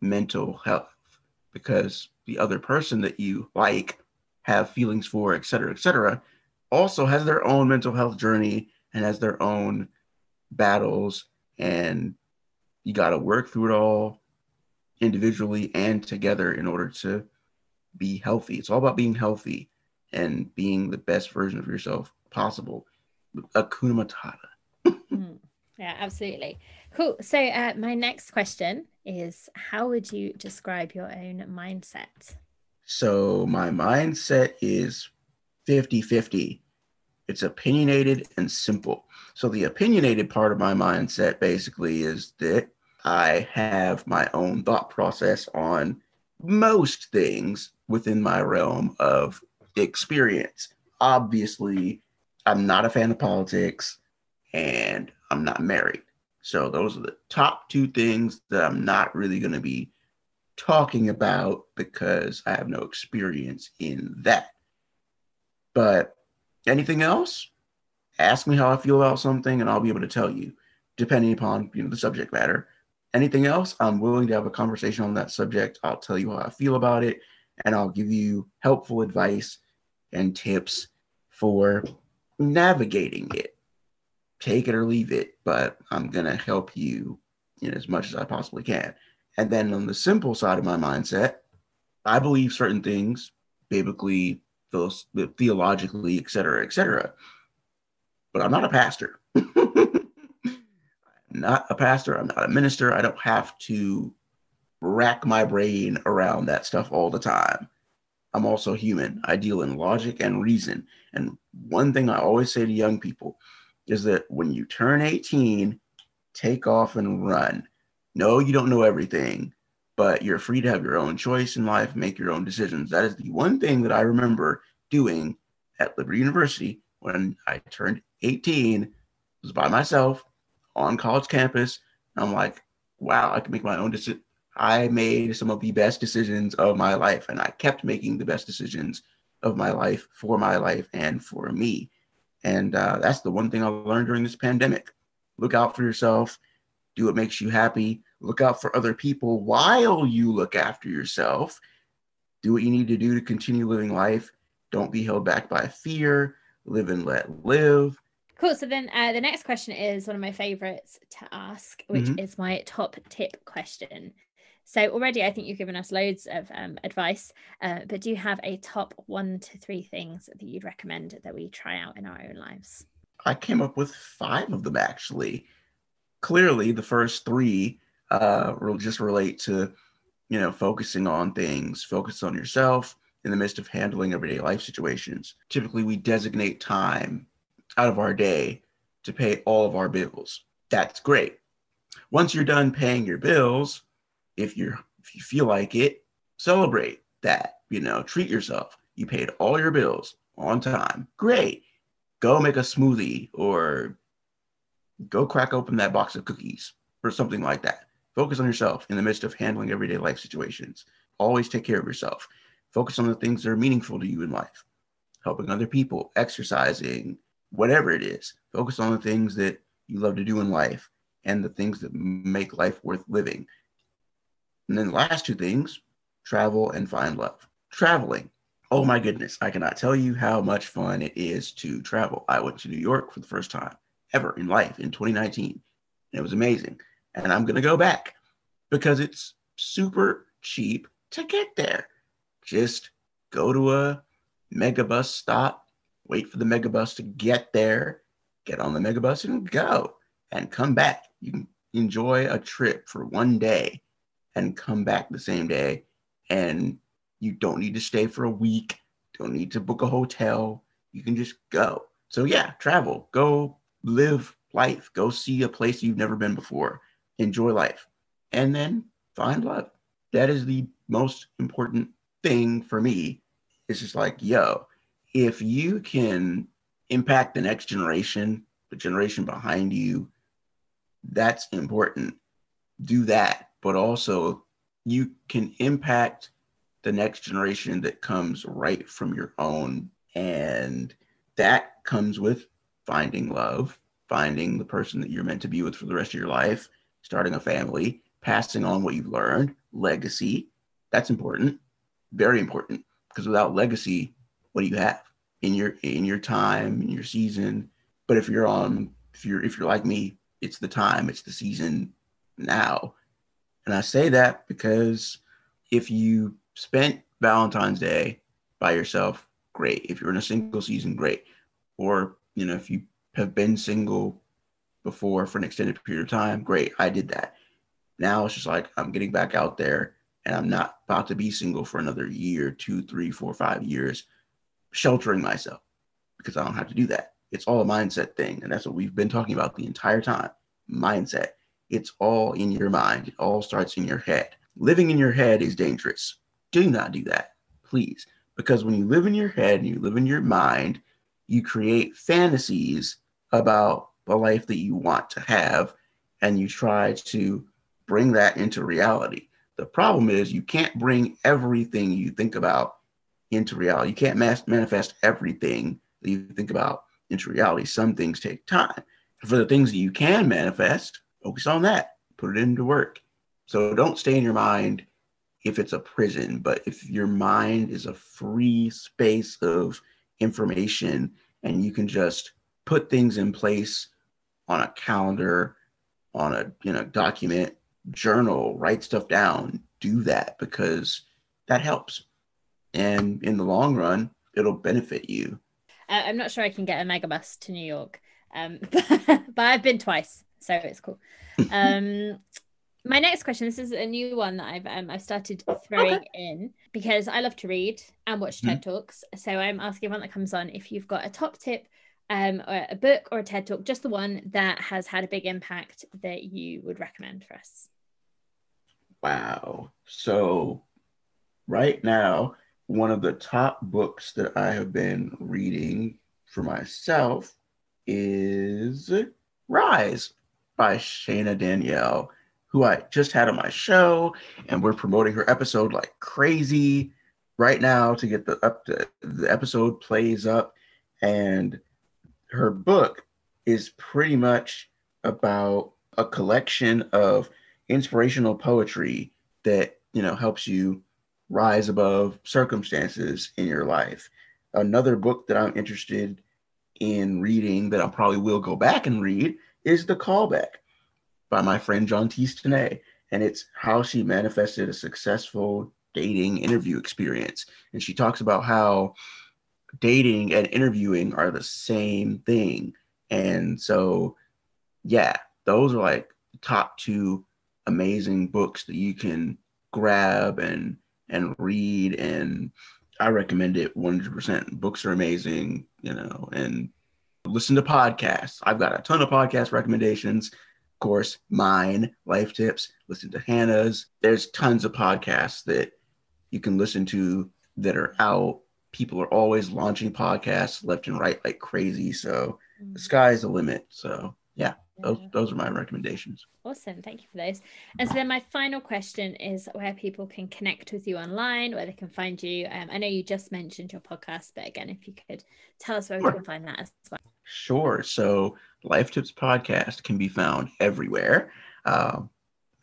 mental health because the other person that you like have feelings for et cetera et cetera also has their own mental health journey and has their own battles. And you got to work through it all individually and together in order to be healthy. It's all about being healthy and being the best version of yourself possible akuna matata mm. Yeah, absolutely. Cool. So, uh, my next question is How would you describe your own mindset? So, my mindset is 50 50. It's opinionated and simple. So, the opinionated part of my mindset basically is that I have my own thought process on most things within my realm of experience. Obviously, I'm not a fan of politics and I'm not married. So those are the top two things that I'm not really going to be talking about because I have no experience in that. But anything else, ask me how I feel about something and I'll be able to tell you, depending upon you know the subject matter. Anything else, I'm willing to have a conversation on that subject. I'll tell you how I feel about it and I'll give you helpful advice and tips for navigating it take it or leave it, but I'm going to help you in as much as I possibly can. And then on the simple side of my mindset, I believe certain things biblically, theologically, et cetera, et cetera. But I'm not a pastor. (laughs) I'm not a pastor. I'm not a minister. I don't have to rack my brain around that stuff all the time. I'm also human. I deal in logic and reason. And one thing I always say to young people is that when you turn 18, take off and run. No, you don't know everything, but you're free to have your own choice in life, make your own decisions. That is the one thing that I remember doing at Liberty University when I turned 18, was by myself on college campus. I'm like, wow, I can make my own decision. I made some of the best decisions of my life, and I kept making the best decisions of my life for my life and for me. And uh, that's the one thing I learned during this pandemic. Look out for yourself, do what makes you happy, look out for other people while you look after yourself. Do what you need to do to continue living life. Don't be held back by fear. Live and let live. Cool. So then uh, the next question is one of my favorites to ask, which mm-hmm. is my top tip question. So already, I think you've given us loads of um, advice, uh, but do you have a top one to three things that you'd recommend that we try out in our own lives? I came up with five of them actually. Clearly, the first three uh, will just relate to, you know, focusing on things, focus on yourself in the midst of handling everyday life situations. Typically, we designate time out of our day to pay all of our bills. That's great. Once you're done paying your bills, if you're if you feel like it, celebrate that. You know, treat yourself. You paid all your bills on time. Great. Go make a smoothie or go crack open that box of cookies or something like that. Focus on yourself in the midst of handling everyday life situations. Always take care of yourself. Focus on the things that are meaningful to you in life. Helping other people, exercising, whatever it is. Focus on the things that you love to do in life and the things that make life worth living. And then the last two things travel and find love. Traveling. Oh my goodness, I cannot tell you how much fun it is to travel. I went to New York for the first time ever in life in 2019. And it was amazing. And I'm going to go back because it's super cheap to get there. Just go to a megabus stop, wait for the megabus to get there, get on the megabus and go and come back. You can enjoy a trip for one day and come back the same day. And you don't need to stay for a week, don't need to book a hotel. You can just go. So, yeah, travel, go live life, go see a place you've never been before, enjoy life, and then find love. That is the most important thing for me. It's just like, yo, if you can impact the next generation, the generation behind you, that's important. Do that. But also, you can impact the next generation that comes right from your own. And that comes with finding love, finding the person that you're meant to be with for the rest of your life, starting a family, passing on what you've learned, legacy. That's important, very important. Because without legacy, what do you have in your in your time, in your season? But if you're on, if you're if you're like me, it's the time, it's the season now. And I say that because if you spent Valentine's Day by yourself, great. If you're in a single season, great. Or, you know, if you have been single before for an extended period of time, great. I did that. Now it's just like I'm getting back out there and I'm not about to be single for another year, two, three, four, five years, sheltering myself because I don't have to do that. It's all a mindset thing. And that's what we've been talking about the entire time mindset. It's all in your mind, it all starts in your head. Living in your head is dangerous. Do not do that, please. Because when you live in your head and you live in your mind, you create fantasies about the life that you want to have and you try to bring that into reality. The problem is you can't bring everything you think about into reality. You can't mas- manifest everything that you think about into reality. Some things take time. For the things that you can manifest, focus on that, put it into work. So don't stay in your mind if it's a prison, but if your mind is a free space of information and you can just put things in place on a calendar, on a you know document, journal, write stuff down, do that because that helps. And in the long run, it'll benefit you. Uh, I'm not sure I can get a megabus to New York, um, (laughs) but I've been twice, so it's cool. Um, (laughs) my next question this is a new one that I've um, I've started throwing okay. in because I love to read and watch TED mm-hmm. Talks. So I'm asking one that comes on if you've got a top tip um, or a book or a TED Talk, just the one that has had a big impact that you would recommend for us. Wow. So right now, one of the top books that I have been reading for myself is Rise by Shana Danielle who I just had on my show, and we're promoting her episode like crazy right now to get the up to, the episode plays up, and her book is pretty much about a collection of inspirational poetry that you know helps you rise above circumstances in your life. Another book that I'm interested in reading that I probably will go back and read is The Callback by my friend John Tistone, and it's how she manifested a successful dating interview experience. And she talks about how dating and interviewing are the same thing. And so, yeah, those are like top two amazing books that you can grab and and read and I recommend it 100%. Books are amazing, you know, and listen to podcasts. I've got a ton of podcast recommendations Of course, mine, Life Tips, listen to Hannah's. There's tons of podcasts that you can listen to that are out. People are always launching podcasts left and right like crazy. So the mm. sky's the limit. So yeah, those, those are my recommendations. Awesome. Thank you for those. And so then my final question is where people can connect with you online, where they can find you. Um, I know you just mentioned your podcast, but again, if you could tell us where sure. we can find that as well. Sure. So Life Tips Podcast can be found everywhere. Uh,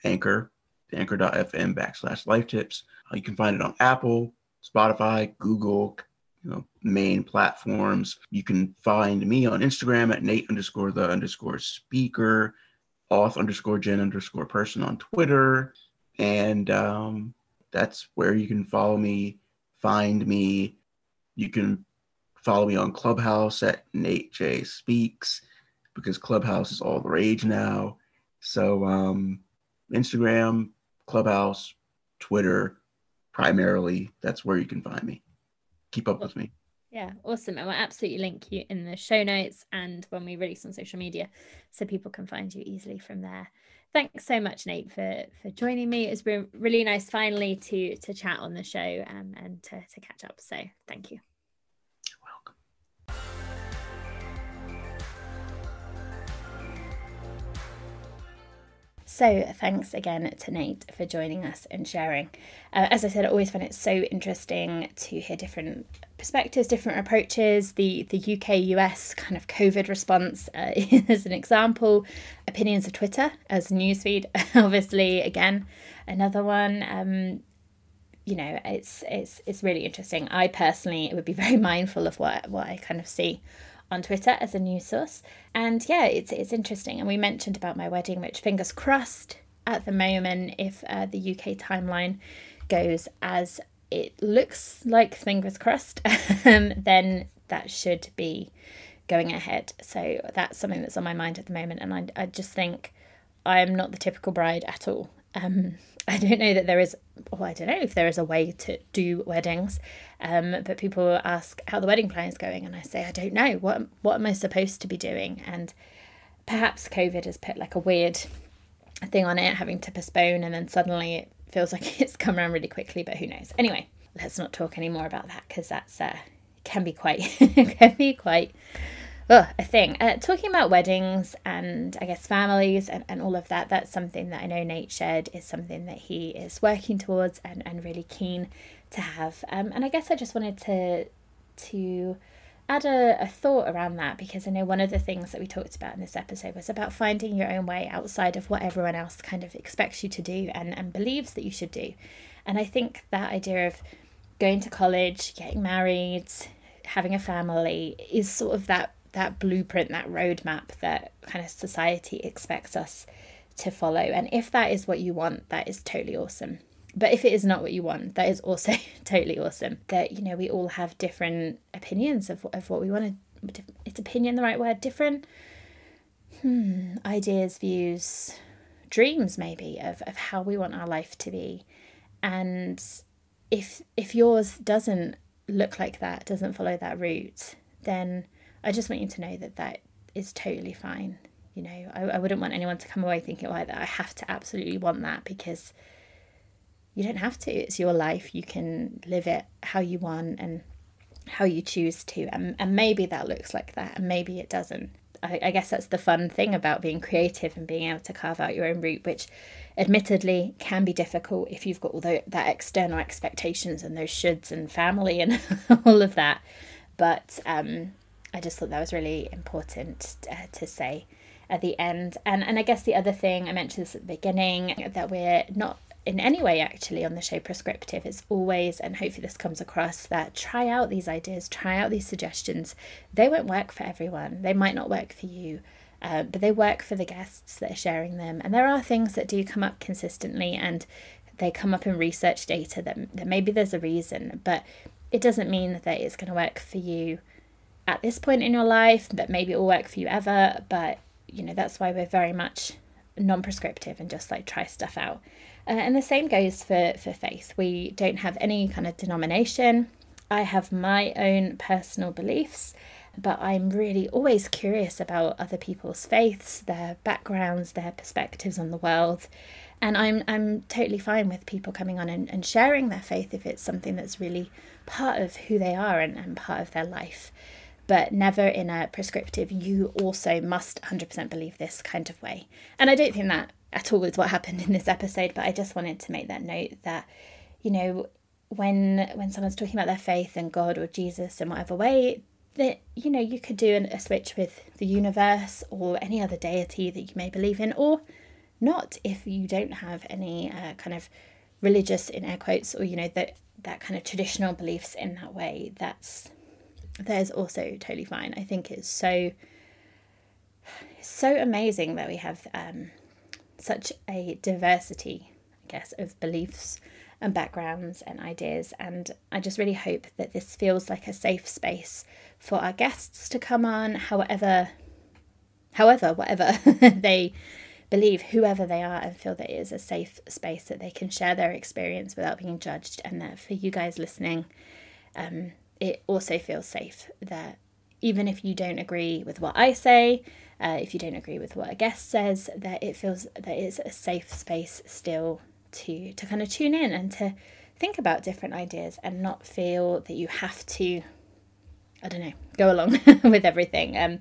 Anchor, anchor.fm backslash life tips. Uh, you can find it on Apple, Spotify, Google, you know, main platforms. You can find me on Instagram at Nate underscore the underscore speaker, auth underscore Jen underscore person on Twitter. And um, that's where you can follow me, find me. You can follow me on Clubhouse at Nate J Speaks because Clubhouse is all the rage now. So um, Instagram, Clubhouse, Twitter, primarily, that's where you can find me. Keep up with me. Yeah, awesome. And we'll absolutely link you in the show notes and when we release on social media so people can find you easily from there. Thanks so much, Nate, for for joining me. It's been really nice finally to to chat on the show um, and to, to catch up. So thank you. So, thanks again to Nate for joining us and sharing. Uh, as I said, I always find it so interesting to hear different perspectives, different approaches. The the UK US kind of COVID response uh, (laughs) as an example, opinions of Twitter as newsfeed, (laughs) obviously again another one. Um, you know, it's it's it's really interesting. I personally would be very (laughs) mindful of what what I kind of see on Twitter as a news source. And yeah, it's it's interesting. And we mentioned about my wedding, which fingers crossed at the moment, if uh, the UK timeline goes as it looks like, fingers crossed, (laughs) um, then that should be going ahead. So that's something that's on my mind at the moment. And I, I just think I am not the typical bride at all. Um, I don't know that there is, well, I don't know if there is a way to do weddings, um, but people ask how the wedding plan is going, and I say I don't know. What what am I supposed to be doing? And perhaps COVID has put like a weird thing on it, having to postpone, and then suddenly it feels (laughs) like it's come around really quickly. But who knows? Anyway, let's not talk anymore about that because that's uh, can be quite (laughs) can be quite oh, a thing. Uh, talking about weddings and I guess families and, and all of that, that's something that I know Nate shared is something that he is working towards and, and really keen to have. Um, and I guess I just wanted to to add a, a thought around that because I know one of the things that we talked about in this episode was about finding your own way outside of what everyone else kind of expects you to do and, and believes that you should do. And I think that idea of going to college, getting married, having a family is sort of that that blueprint, that roadmap that kind of society expects us to follow. And if that is what you want, that is totally awesome. But if it is not what you want, that is also (laughs) totally awesome. That, you know, we all have different opinions of, of what we want to, is opinion the right word? Different hmm, ideas, views, dreams maybe of, of how we want our life to be. And if if yours doesn't look like that, doesn't follow that route, then I just want you to know that that is totally fine. You know, I, I wouldn't want anyone to come away thinking, like that I have to absolutely want that because you don't have to. It's your life. You can live it how you want and how you choose to. And, and maybe that looks like that, and maybe it doesn't. I, I guess that's the fun thing about being creative and being able to carve out your own route, which admittedly can be difficult if you've got all the, that external expectations and those shoulds and family and (laughs) all of that. But um, I just thought that was really important uh, to say at the end. And and I guess the other thing I mentioned this at the beginning that we're not in any way actually on the show prescriptive. It's always and hopefully this comes across that try out these ideas, try out these suggestions. They won't work for everyone. They might not work for you. Uh, but they work for the guests that are sharing them. And there are things that do come up consistently and they come up in research data that, that maybe there's a reason, but it doesn't mean that it's going to work for you at this point in your life, but maybe it will work for you ever. But you know, that's why we're very much non prescriptive and just like try stuff out. Uh, and the same goes for, for faith. We don't have any kind of denomination. I have my own personal beliefs, but I'm really always curious about other people's faiths, their backgrounds, their perspectives on the world. And I'm I'm totally fine with people coming on and, and sharing their faith if it's something that's really part of who they are and, and part of their life. But never in a prescriptive, you also must 100% believe this kind of way. And I don't think that at all is what happened in this episode, but I just wanted to make that note that, you know, when when someone's talking about their faith and God or Jesus in whatever way, that you know you could do an, a switch with the universe or any other deity that you may believe in, or not if you don't have any uh, kind of religious in air quotes or you know that that kind of traditional beliefs in that way. That's that is also totally fine. I think it's so so amazing that we have um, such a diversity, I guess, of beliefs and backgrounds and ideas. And I just really hope that this feels like a safe space for our guests to come on, however, however, whatever (laughs) they believe, whoever they are, and feel that it is a safe space that they can share their experience without being judged. And that for you guys listening, um, it also feels safe that even if you don't agree with what I say, uh, if you don't agree with what a guest says, that it feels that it's a safe space still to to kind of tune in and to think about different ideas and not feel that you have to I don't know go along (laughs) with everything. Um,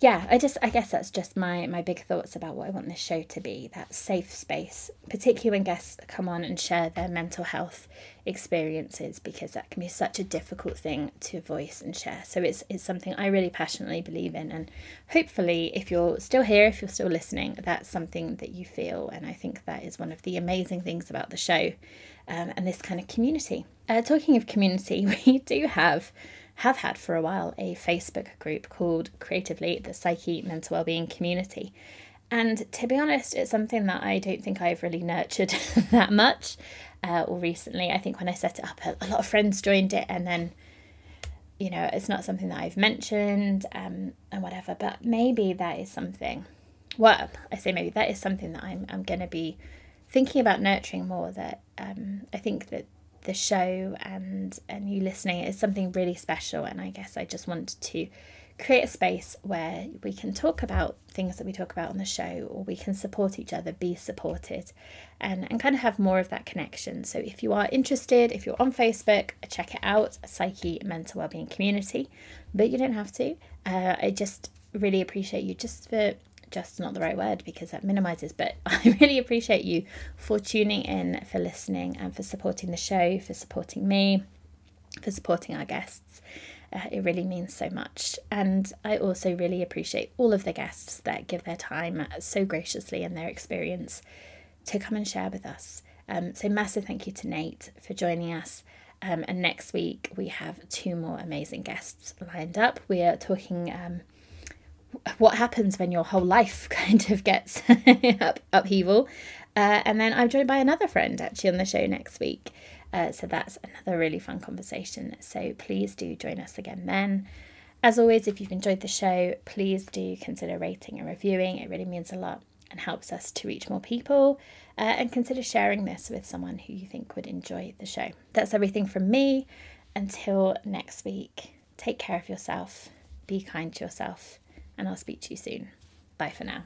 yeah, I just I guess that's just my my big thoughts about what I want this show to be. That safe space, particularly when guests come on and share their mental health experiences, because that can be such a difficult thing to voice and share. So it's it's something I really passionately believe in, and hopefully, if you're still here, if you're still listening, that's something that you feel, and I think that is one of the amazing things about the show, um, and this kind of community. Uh, talking of community, (laughs) we do have have had for a while a Facebook group called Creatively the Psyche Mental Wellbeing Community. And to be honest, it's something that I don't think I've really nurtured (laughs) that much uh, or recently. I think when I set it up, a, lot of friends joined it, and then, you know, it's not something that I've mentioned um, and whatever. But maybe that is something. Well, I say maybe that is something that I'm I'm going to be thinking about nurturing more. That um, I think that the show and and you listening is something really special. And I guess I just want to create a space where we can talk about things that we talk about on the show or we can support each other be supported and, and kind of have more of that connection. So if you are interested if you're on facebook check it out psyche mental wellbeing community. But you don't have to. Uh, i just really appreciate you just for just not the right word because that minimizes, but (laughs) I really appreciate you for tuning in, for listening, and for supporting the show, for supporting me, for supporting our guests. Uh, it really means so much. And I also really appreciate all of the guests that give their time so graciously and their experience to come and share with us. Um, so, massive thank you to Nate for joining us. Um, and next week, we have two more amazing guests lined up. We are talking. Um, what happens when your whole life (laughs) kind of gets (laughs) up, upheaval. Uh, and then I'm joined by another friend actually on the show next week. Uh, so that's another really fun conversation. So please do join us again then. As always, if you've enjoyed the show, please do consider rating and reviewing. It really means a lot and helps us to reach more people. Uh, and consider sharing this with someone who you think would enjoy the show. That's everything from me. Until next week, take care of yourself, be kind to yourself and I'll speak to you soon. Bye for now.